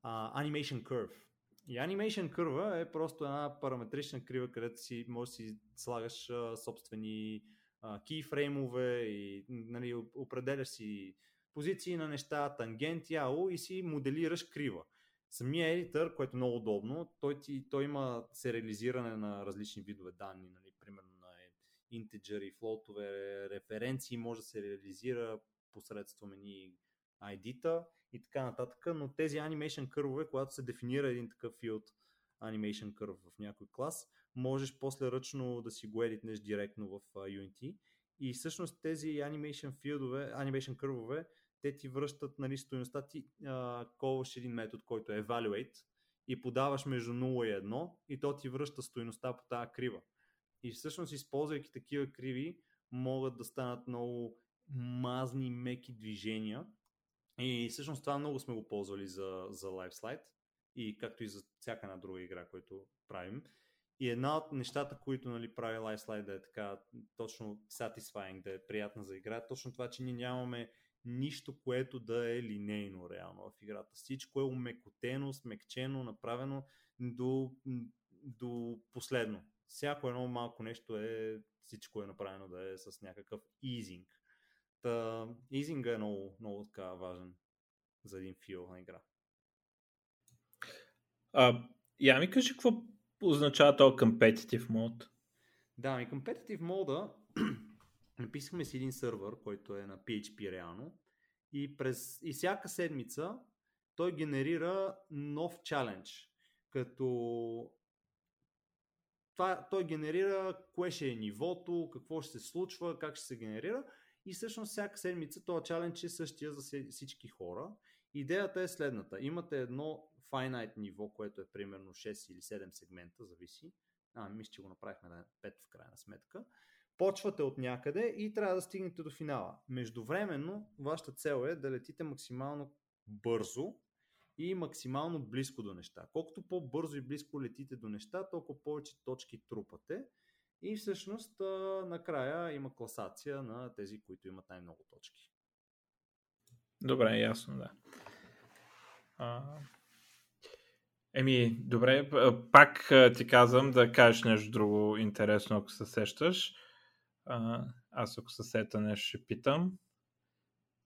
А, Animation Curve. И Animation Curve е просто една параметрична крива, където си можеш да си слагаш а, собствени кейфреймове и нали, определяш си позиции на неща, тангенти, ало и си моделираш крива. Самия едитър, което е много удобно, той, ти, той има сериализиране на различни видове данни, нали, примерно на интеджери, флотове, референции, може да се реализира посредством едни ID-та и така нататък, но тези animation кървове, когато се дефинира един такъв филд animation curve в някой клас, можеш после ръчно да си го едитнеш директно в Unity и всъщност тези animation филдове, animation кървове, те ти връщат нали, стоеността, ти а, колваш един метод, който е evaluate и подаваш между 0 и 1 и то ти връща стоеността по тази крива. И всъщност, използвайки такива криви, могат да станат много мазни, меки движения. И всъщност това много сме го ползвали за, за LiveSlide и както и за всяка една друга игра, която правим. И една от нещата, които нали, прави LiveSlide да е така точно satisfying, да е приятна за игра, е точно това, че ние нямаме нищо, което да е линейно реално в играта. Всичко е умекотено, смекчено, направено до, до последно. Всяко едно малко нещо е, всичко е направено да е с някакъв изинг. Та, изинга е много, много така важен за един фил на игра. А, я ми кажи какво означава този competitive mode? Да, ми competitive мода написахме си един сървър, който е на PHP реално и, през, и всяка седмица той генерира нов чалендж, като това, той генерира кое ще е нивото, какво ще се случва, как ще се генерира и всъщност всяка седмица този чалендж е същия за всички хора. Идеята е следната. Имате едно finite ниво, което е примерно 6 или 7 сегмента, зависи. А, мисля, че го направихме на 5 в крайна сметка. Почвате от някъде и трябва да стигнете до финала. Междувременно, вашата цел е да летите максимално бързо и максимално близко до неща. Колкото по-бързо и близко летите до неща, толкова повече точки трупате. И всъщност накрая има класация на тези, които имат най-много точки. Добре, ясно, да. А... Еми, добре, пак ти казвам да кажеш нещо друго интересно, ако се сещаш. А, аз ако се сета нещо ще питам.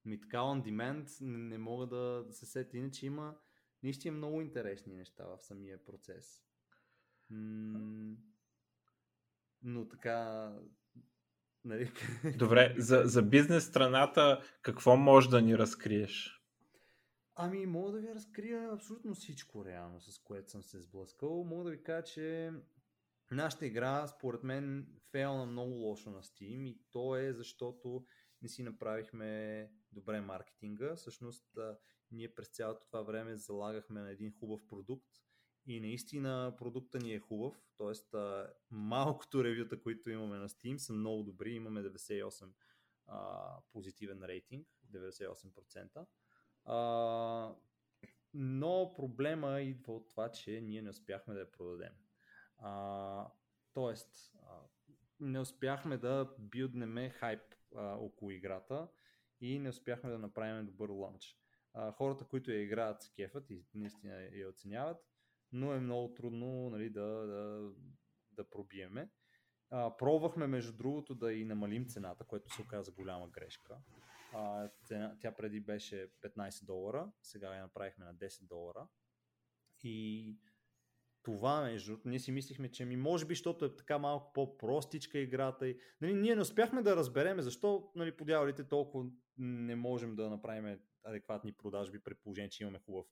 Ми така on demand не, мога да, да се сета, иначе има наистина много интересни неща в самия процес. М- но така Нали? Добре, за, за бизнес страната какво може да ни разкриеш? Ами, мога да ви разкрия абсолютно всичко реално, с което съм се сблъскал. Мога да ви кажа, че нашата игра, според мен, фейлна много лошо на Steam и то е защото не си направихме добре маркетинга. Всъщност, ние през цялото това време залагахме на един хубав продукт и наистина продукта ни е хубав, т.е. малкото ревюта, които имаме на Steam са много добри, имаме 98 а, позитивен рейтинг, 98%. А, но проблема идва от това, че ние не успяхме да я продадем. А, тоест, а, не успяхме да билднеме хайп а, около играта и не успяхме да направим добър лънч. А, хората, които я играят, се кефат и наистина я оценяват, но е много трудно нали, да, да, да пробиеме. А, пробвахме, между другото, да и намалим цената, което се оказа голяма грешка. А, цена, тя преди беше 15 долара, сега я направихме на 10 долара. И това, между ние си мислихме, че ми може би, защото е така малко по-простичка играта. И, нали, ние не успяхме да разберем защо нали, подявалите толкова не можем да направим адекватни продажби при положение, че имаме хубав,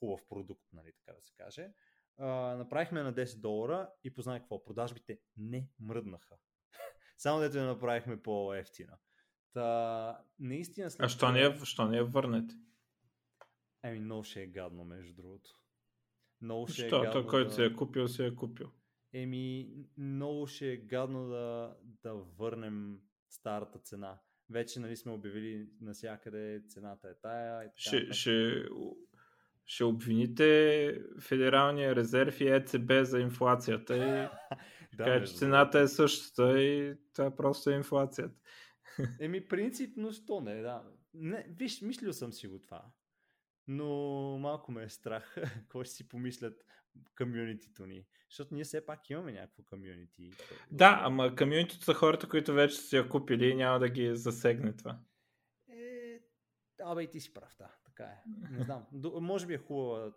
хубав продукт, нали, така да се каже. А, направихме на 10 долара и познай какво. Продажбите не мръднаха. Само дето я направихме по-ефтина. Та, наистина след... А що не, я, що не я върнете? Еми, много ще е гадно, между другото. Много ще Що, е гадно. Той, който да... се е купил, се е купил. Еми, много ще е гадно да, да върнем старата цена. Вече нали сме обявили навсякъде цената е тая. И така, ще, ще, ще обвините Федералния резерв и ЕЦБ за инфлацията и да, кажа, че цената е същата и това просто е инфлацията. Еми, принципно, що не, да. Не, виж, мислил съм си го това. Но малко ме е страх, какво ще си помислят комьюнитито ни. Защото ние все пак имаме някакво комьюнити. Да, ама комьюнитито са хората, които вече са я купили и няма да ги засегне това. Е, абе и ти си прав, да, така е. Не знам. Може би е хубава,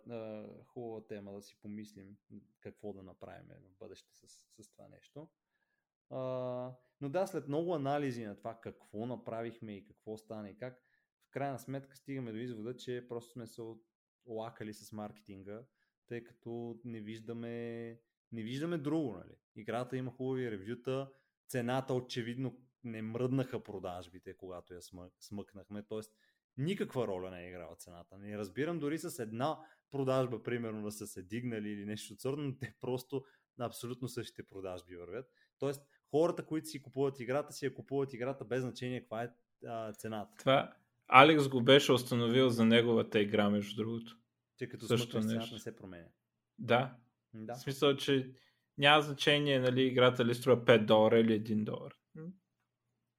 хубава тема да си помислим какво да направим в бъдеще с, с това нещо. Но да, след много анализи на това какво направихме и какво стане и как, в крайна сметка стигаме до извода, че просто сме се лакали с маркетинга, тъй като не виждаме, не виждаме друго. Нали? Играта има хубави ревюта, цената очевидно не мръднаха продажбите, когато я смъкнахме, т.е. никаква роля не е играла цената. Не разбирам дори с една продажба, примерно, да са се дигнали или нещо от но те просто на абсолютно същите продажби вървят. Тоест, хората, които си купуват играта, си я купуват играта без значение каква е а, цената. Това Алекс го беше установил за неговата игра, между другото. Че като Също нещо. не се променя. Да. да. В смисъл, че няма значение нали, играта ли струва 5 долара или 1 долар.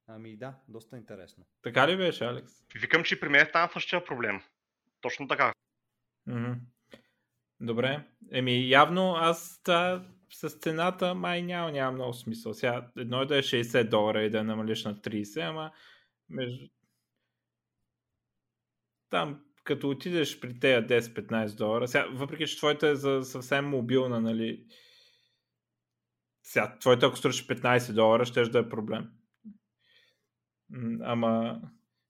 Ами да, доста интересно. Така ли беше, Алекс? Викам, че при мен стана същия проблем. Точно така. Mm-hmm. Добре. Еми, явно аз та, с цената май няма, няма много смисъл. Сега, едно е да е 60 долара и да намалиш на 30, ама между... там, като отидеш при тея 10-15 долара, сега, въпреки че твоята е за съвсем мобилна, нали, сега, твоята ако струваш 15 долара, ще да е проблем. Ама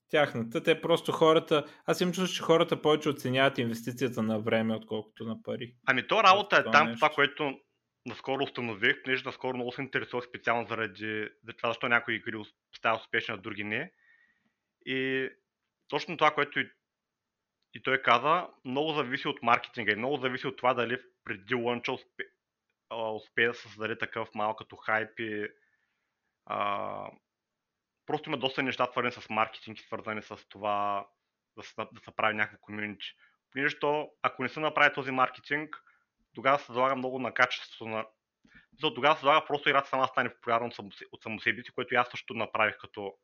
тяхната, те просто хората, аз им чувствам, че хората повече оценяват инвестицията на време, отколкото на пари. Ами то работа е там, нещо. това, което наскоро установих, понеже наскоро много се интересувах специално заради за това, защо някои игри стават успешни, а други не. И точно това, което и, и той каза, много зависи от маркетинга и много зависи от това дали преди лънча успе, успее да създаде такъв малък като хайп и а, просто има доста неща свързани с маркетинг свързани с това да се, да се прави някакво комьюнити. Понеже ако не се направи този маркетинг, тогава се залага много на качеството на... За тогава се залага просто играта сама стане популярна от само себе си, което аз също направих като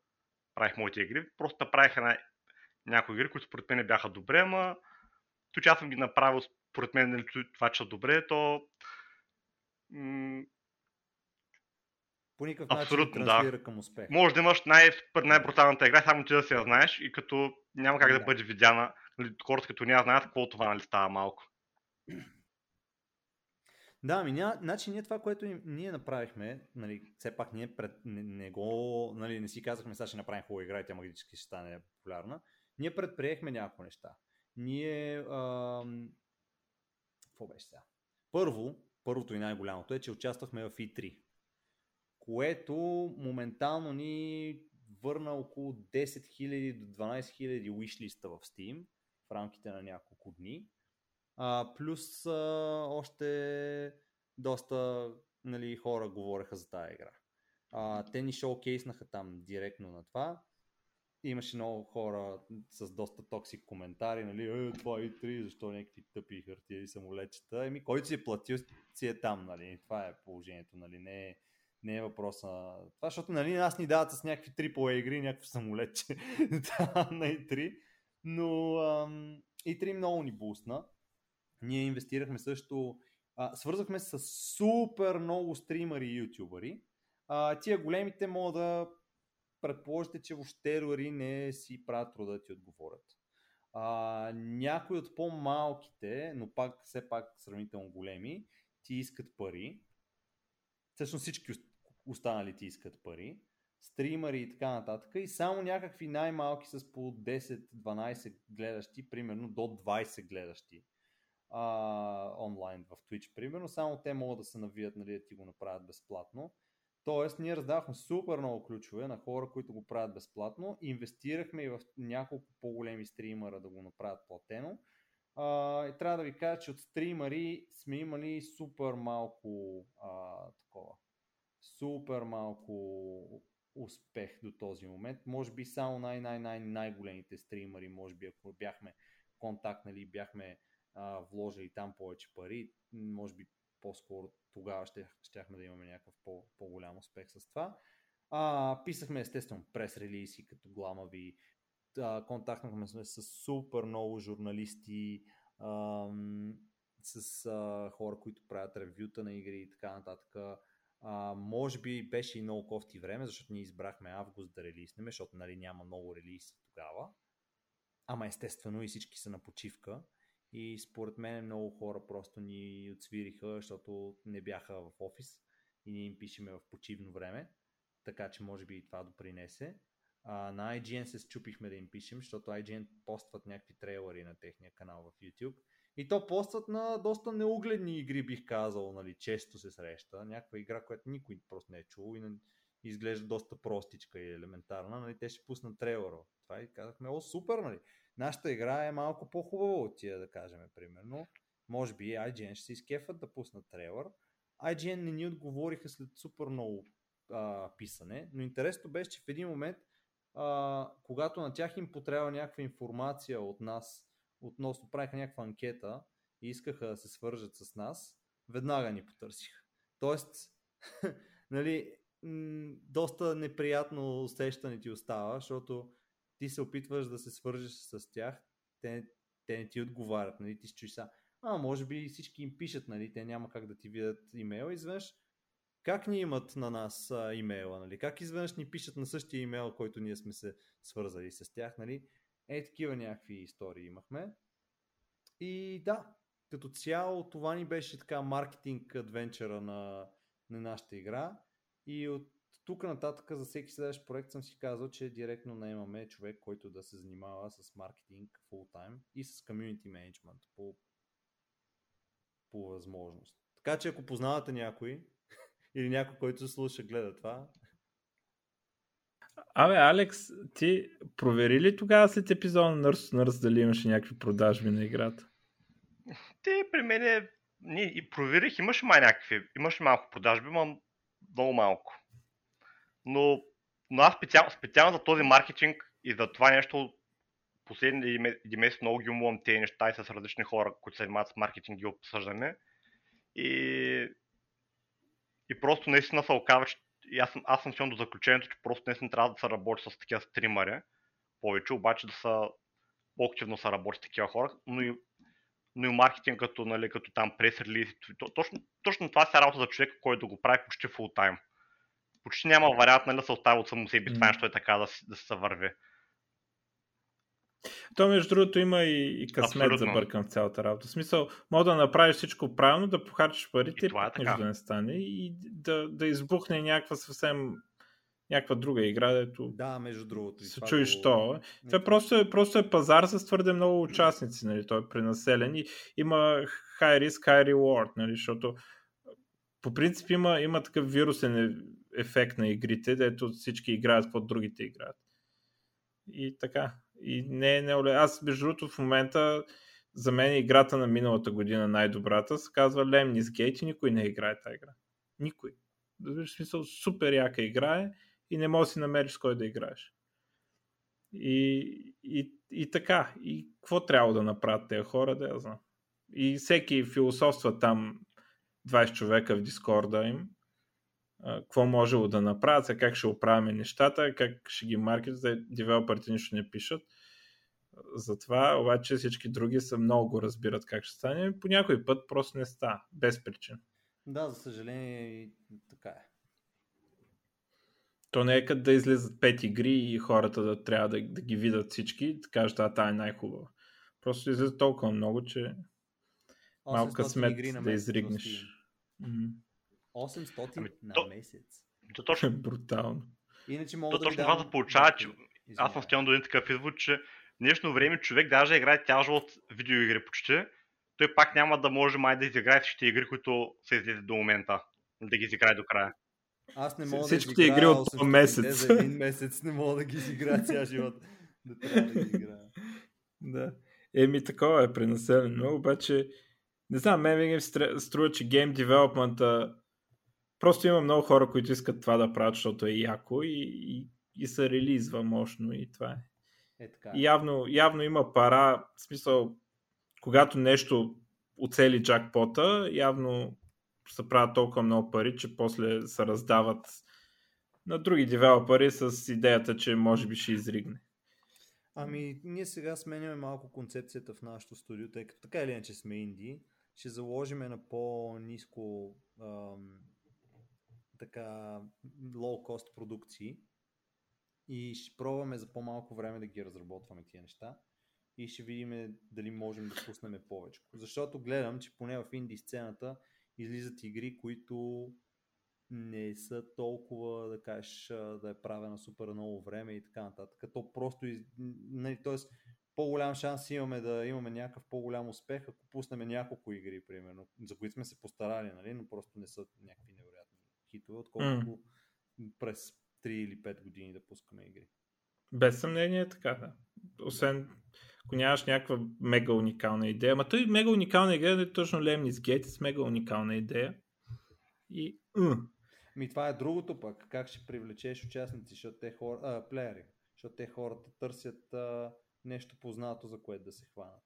правих моите игри. Просто направих една, някои игри, които според мен бяха добре, ама то, че аз съм ги направил според мен нали, това, че добре, то м- по никакъв Абсолютно, начин да. към успех. Може да имаш най- най-бруталната игра, само ти да си я знаеш и като няма как да, да бъде видяна. Нали, хората като няма знаят какво това нали, става малко. Да, ми, ня, значи ние това, което ние направихме, нали, все пак ние пред, не, не го, нали, не си казахме, сега ще направим хубава игра и тя магически ще стане популярна. Ние предприехме някои неща. Ние, ам... какво беше сега? Първо, първото и най-голямото е, че участвахме в E3, което моментално ни върна около 10 000 до 12 000 wishlist в Steam в рамките на няколко дни. А, плюс а, още доста нали, хора говореха за тази игра. А, те ни шоукейснаха там директно на това. Имаше много хора с доста токсик коментари, нали, е, това е 3, защо някакви тъпи хартия и самолетчета. Еми, който си е платил, си е там, нали, това е положението, нали, не е, не е въпрос на това, защото нали, нас ни дават с някакви AAA игри, някакво самолетче на E3, но ам, E3 много ни бусна. Ние инвестирахме също, а, свързахме с супер много стримари и ютубъри. А, тия големите могат да предположите, че въобще дори не си правят труда да ти отговорят. А, някои от по-малките, но пак все пак сравнително големи, ти искат пари. Всъщност всички останали ти искат пари. Стримари и така нататък. И само някакви най-малки с по 10-12 гледащи, примерно до 20 гледащи а, онлайн в Twitch, примерно, само те могат да се навият, нали, да ти го направят безплатно. Тоест, ние раздавахме супер много ключове на хора, които го правят безплатно. Инвестирахме и в няколко по-големи стримера да го направят платено. А, и трябва да ви кажа, че от стримари сме имали супер малко а, такова. Супер малко успех до този момент. Може би само най-най-най-най-големите стримари, може би ако бяхме контактнали, бяхме а, вложили там повече пари, може би по-скоро тогава ще, щяхме да имаме някакъв по, по-голям успех с това. А, писахме естествено прес релиси като гламави, а, контактнахме сме с супер много журналисти, а, с а, хора, които правят ревюта на игри и така нататък. А, може би беше и много кофти време, защото ние избрахме август да релиснем, защото нали, няма много релиси тогава. Ама естествено и всички са на почивка. И според мен много хора просто ни отсвириха, защото не бяха в офис и ние им пишеме в почивно време. Така че може би и това допринесе. А, на IGN се счупихме да им пишем, защото IGN постват някакви трейлери на техния канал в YouTube. И то постват на доста неугледни игри, бих казал, нали, често се среща. Някаква игра, която никой просто не е чул и изглежда доста простичка и елементарна. Нали, те ще пуснат трейлера. Това и казахме, о, супер, нали. Нашата игра е малко по-хубава от тия, да кажем, примерно. Може би IGN ще се изкефат да пуснат трейлър. IGN не ни отговориха след супер много а, писане, но интересното беше, че в един момент, а, когато на тях им потребва някаква информация от нас, относно правиха някаква анкета и искаха да се свържат с нас, веднага ни потърсиха. Тоест, нали, доста неприятно усещане ти остава, защото ти се опитваш да се свържеш с тях, те, те не ти отговарят, нали? ти си чуеш са, а, може би всички им пишат, нали? те няма как да ти видят имейл, изведнъж как ни имат на нас а, имейла, нали? как изведнъж ни пишат на същия имейл, който ние сме се свързали с тях, нали? Е, такива някакви истории имахме. И да, като цяло това ни беше така маркетинг адвенчъра на, на нашата игра и от тук нататък за всеки следващ проект съм си казал, че директно наемаме човек, който да се занимава с маркетинг full time и с community management по, по възможност. Така че ако познавате някой или някой, който слуша, гледа това. Абе, Алекс, ти провери ли тогава след епизода на Нърс Нърс дали имаше някакви продажби на играта? Ти при мен е... И проверих, имаше май някакви, имаше малко продажби, но много малко. Но, но аз специално, специално за този маркетинг и за това нещо последните един месец много ги умувам тези неща и с различни хора, които се занимават с маркетинг и обсъждане. И, и просто наистина се оказва, че и аз, аз съм силно до заключението, че просто наистина трябва да се работи с такива стримари. Повече, обаче да са по-активно се работи с такива хора, но и, но и маркетинг като, нали, като там прес релиз. Точно, точно това се работа за човек, който да го прави почти фул тайм почти няма вариант нали, да се остави от само себе това нещо е така да, да се върви. То, между другото, има и, и късмет Абсолютно. за бъркан в цялата работа. В смисъл, мога да направиш всичко правилно, да похарчиш парите, и това е нещо да не стане и да, да избухне някаква съвсем някаква друга игра, дето да, между другото. Се чуеш то. Това просто е, просто е пазар с твърде много участници, нали? той е пренаселен и има high risk, high reward, нали? защото по принцип има, има такъв вирусен ефект на игрите, дето всички играят какво другите играят. И така. И не е неоле. Аз, между другото, в момента за мен играта на миналата година най-добрата се казва Lemnis Gate и никой не играе тази игра. Никой. В смисъл, супер яка игра е и не можеш да си намериш с кой да играеш. И, и, и така. И какво трябва да направят тези хора, да я знам. И всеки философства там 20 човека в Дискорда им какво може да направят, как ще оправяме нещата, как ще ги маркетят, девелоперите нищо не пишат. Затова обаче всички други са много го разбират как ще стане. По някой път просто не става, без причин. Да, за съжаление така е. То не е като да излизат пет игри и хората да трябва да, да ги видят всички и да кажат, а, тая е най-хубава. Просто излизат толкова много, че малко късмет да изригнеш. 800 ами, на то, месец. То точно. Брутално. Иначе мога то, да точно това се получава, че аз съм стигнал до един такъв извод, че в днешно време човек даже играе тяжко от видеоигри почти, той пак няма да може май да изиграе всичките игри, които са излезе до момента. Да ги изиграе до края. Аз не мога Всичките да игри от този месец. За един месец не мога да ги изиграя цял живот. Да трябва да ги играя. да. Еми, такова е пренаселено, обаче не знам, мен ми струва, че гейм девелопмента просто има много хора, които искат това да правят, защото е яко и, и, и се релизва мощно и това е. е така. И явно, явно има пара, в смисъл, когато нещо оцели джакпота, явно се правят толкова много пари, че после се раздават на други девелопери с идеята, че може би ще изригне. Ами, ние сега сменяме малко концепцията в нашото студио, тъй като така или иначе сме инди. Ще заложиме на по-низко ам, така low-cost продукции и ще пробваме за по-малко време да ги разработваме тия неща и ще видим дали можем да пуснем повече. Защото гледам, че поне в инди сцената излизат игри, които не са толкова, да кажеш, да е правена супер много време и така нататък. Като просто, нали, т.е. по-голям шанс имаме да имаме някакъв по-голям успех, ако пуснем няколко игри, примерно, за които сме се постарали, нали, но просто не са някакви хитове, отколкото mm. през 3 или 5 години да пускаме игри. Без съмнение е така, да. Освен ако нямаш някаква мега уникална идея. Ама той мега уникална идея е точно Lemnis Gate с мега уникална идея. И... Ми това е другото пък. Как ще привлечеш участници, защото те хора, а, плеери, защото те хората търсят а, нещо познато, за което да се хванат.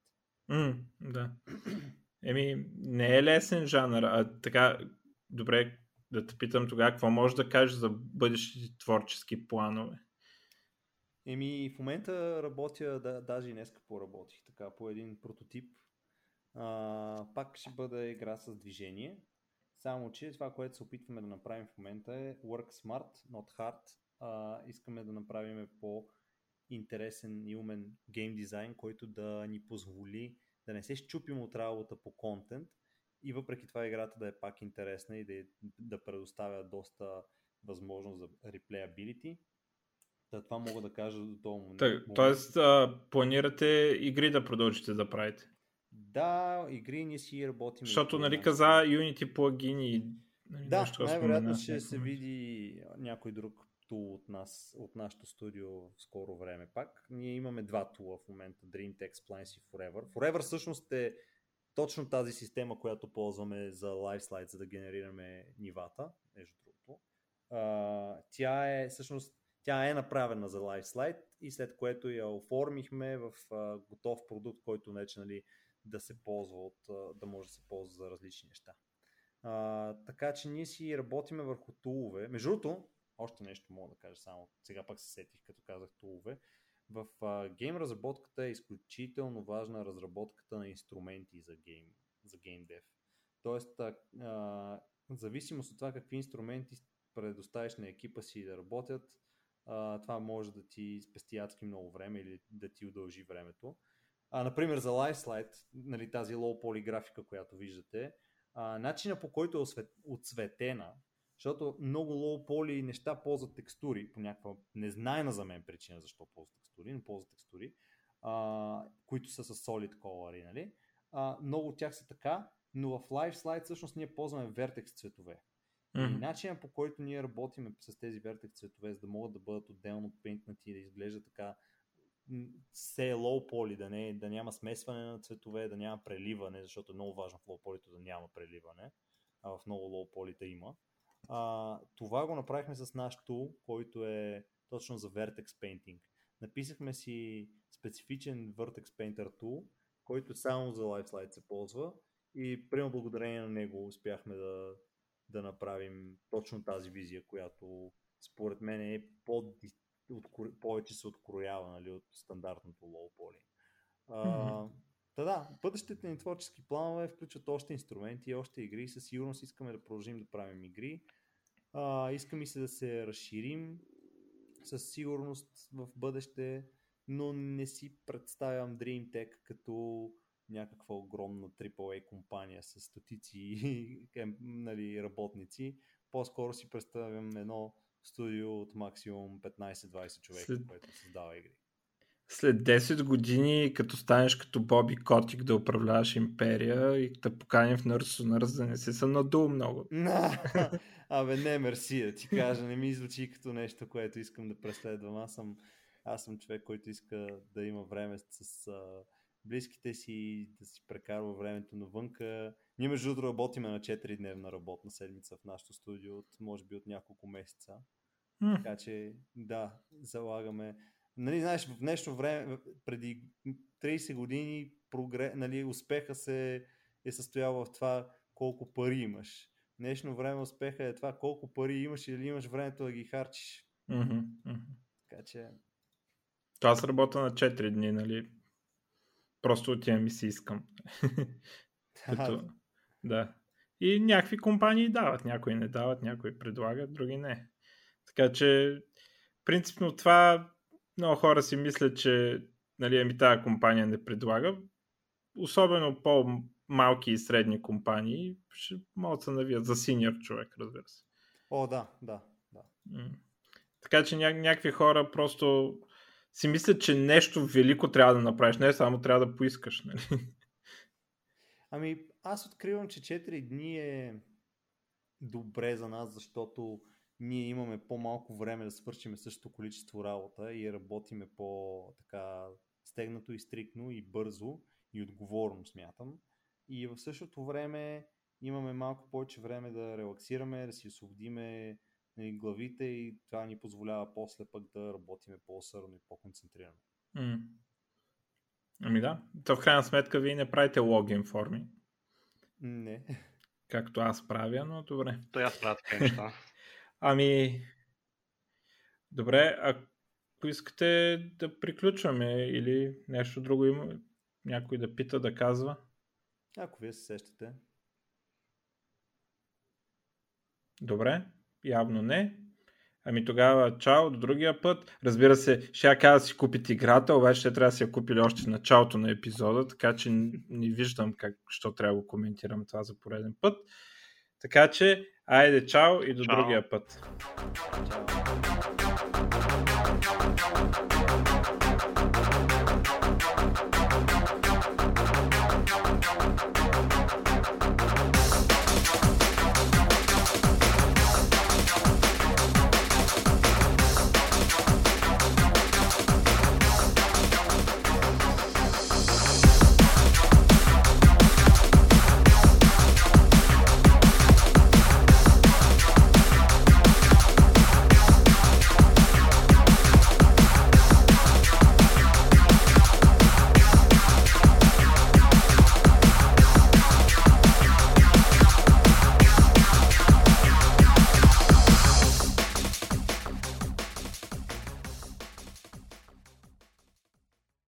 Mm, да. Еми, не е лесен жанр, а така, добре, да те питам тогава, какво можеш да кажеш за бъдещите творчески планове? Еми, в момента работя, да, даже и днес поработих така по един прототип. А, пак ще бъде игра с движение. Само, че това, което се опитваме да направим в момента е work smart, not hard. А, искаме да направим по интересен и умен гейм дизайн, който да ни позволи да не се щупим от работа по контент и въпреки това играта да е пак интересна и да, да предоставя доста възможност за реплеябилити Та, това мога да кажа до този момент. Так, тоест, а, планирате игри да продължите да правите? Да, игри ние си работим. Защото, нали, каза Unity плагини. Нали, да, най-вероятно ще се види някой друг тул от нас, от нашото студио в скоро време пак. Ние имаме два тула в момента, DreamText Splines и Forever. Forever всъщност е точно тази система, която ползваме за LiveSlide, за да генерираме нивата, между другото. Uh, тя е всъщност тя е направена за LiveSlide и след което я оформихме в а, готов продукт, който вече нали, да се ползва от, а, да може да се ползва за различни неща. А, така че ние си работиме върху тулове. Между другото, още нещо мога да кажа само, сега пак се сетих, като казах тулове. В а, гейм разработката е изключително важна разработката на инструменти за гейм, за гейм дев. Тоест, а, а, зависимост от това какви инструменти предоставиш на екипа си да работят, а, това може да ти спести адски много време или да ти удължи времето. А, например, за LiveSlide, нали, тази low poly графика, която виждате, а, начина по който е отсветена, защото много low poly неща ползват текстури по някаква незнайна за мен причина защо ползват текстури, но ползват текстури, а, които са с solid color, нали? А, много от тях са така, но в LiveSlide всъщност ние ползваме vertex цветове. Mm-hmm. И начинът по който ние работим с тези vertex цветове, за да могат да бъдат отделно принтнати и да изглежда така се е low poly, да, не, да няма смесване на цветове, да няма преливане, защото е много важно в low poly да няма преливане, а в много low poly има. А, това го направихме с наш тул, който е точно за Vertex Painting. Написахме си специфичен Vertex Painter tool, който само за LiveSlide се ползва и прямо благодарение на него успяхме да, да направим точно тази визия, която според мен е по, от, повече се откроява нали, от стандартното low poly. Mm-hmm. Та да, бъдещите ни творчески планове включват още инструменти, още игри. Със сигурност искаме да продължим да правим игри. А, искаме се да се разширим със сигурност в бъдеще, но не си представям DreamTech като някаква огромна AAA компания с стотици нали, работници. По-скоро си представям едно студио от максимум 15-20 човека, След... което създава игри след 10 години, като станеш като Боби Котик да управляваш империя и да поканим в Нърс Нърс да не се съм надул много. Абе, не, мерси, да ти кажа, не ми звучи като нещо, което искам да преследвам. Аз съм, аз съм човек, който иска да има време с а, близките си, да си прекарва времето навънка. Ние между другото работиме на 4-дневна работна седмица в нашото студио, от, може би от няколко месеца. Mm. Така че, да, залагаме нали, знаеш, в днешно време, преди 30 години, прогре, нали, успеха се е състоял в това колко пари имаш. В днешно време успеха е това колко пари имаш или имаш времето да ги харчиш. Mm-hmm. Mm-hmm. Така че... Това аз работя на 4 дни, нали? Просто отивам и си искам. Като... да. И някакви компании дават, някои не дават, някои предлагат, други не. Така че, принципно това много хора си мислят, че нали, ами тази компания не предлага. Особено по-малки и средни компании ще могат да се навият за синьор човек, разбира се. О, да, да, да. Така че ня- някакви хора просто си мислят, че нещо велико трябва да направиш, не само трябва да поискаш. Нали? Ами, аз откривам, че 4 дни е добре за нас, защото ние имаме по-малко време да свършим същото количество работа и работиме по-така стегнато и стрикно и бързо и отговорно смятам. И в същото време имаме малко повече време да релаксираме, да си освободиме нали, главите и това ни позволява после пък да работиме по-сърно и по-концентрирано. Mm. Ами да, то в крайна сметка вие не правите логин форми. Не. Както аз правя, но добре. То аз правя така неща. Ами, добре, ако искате да приключваме или нещо друго има, някой да пита, да казва. Ако вие се сещате. Добре, явно не. Ами тогава, чао, до другия път. Разбира се, ще я кажа да си купите играта, обаче ще трябва да си я купили още в началото на епизода, така че не виждам как, що трябва да го коментирам това за пореден път. Така че, Айде, чао и до чао. другия път. Чао.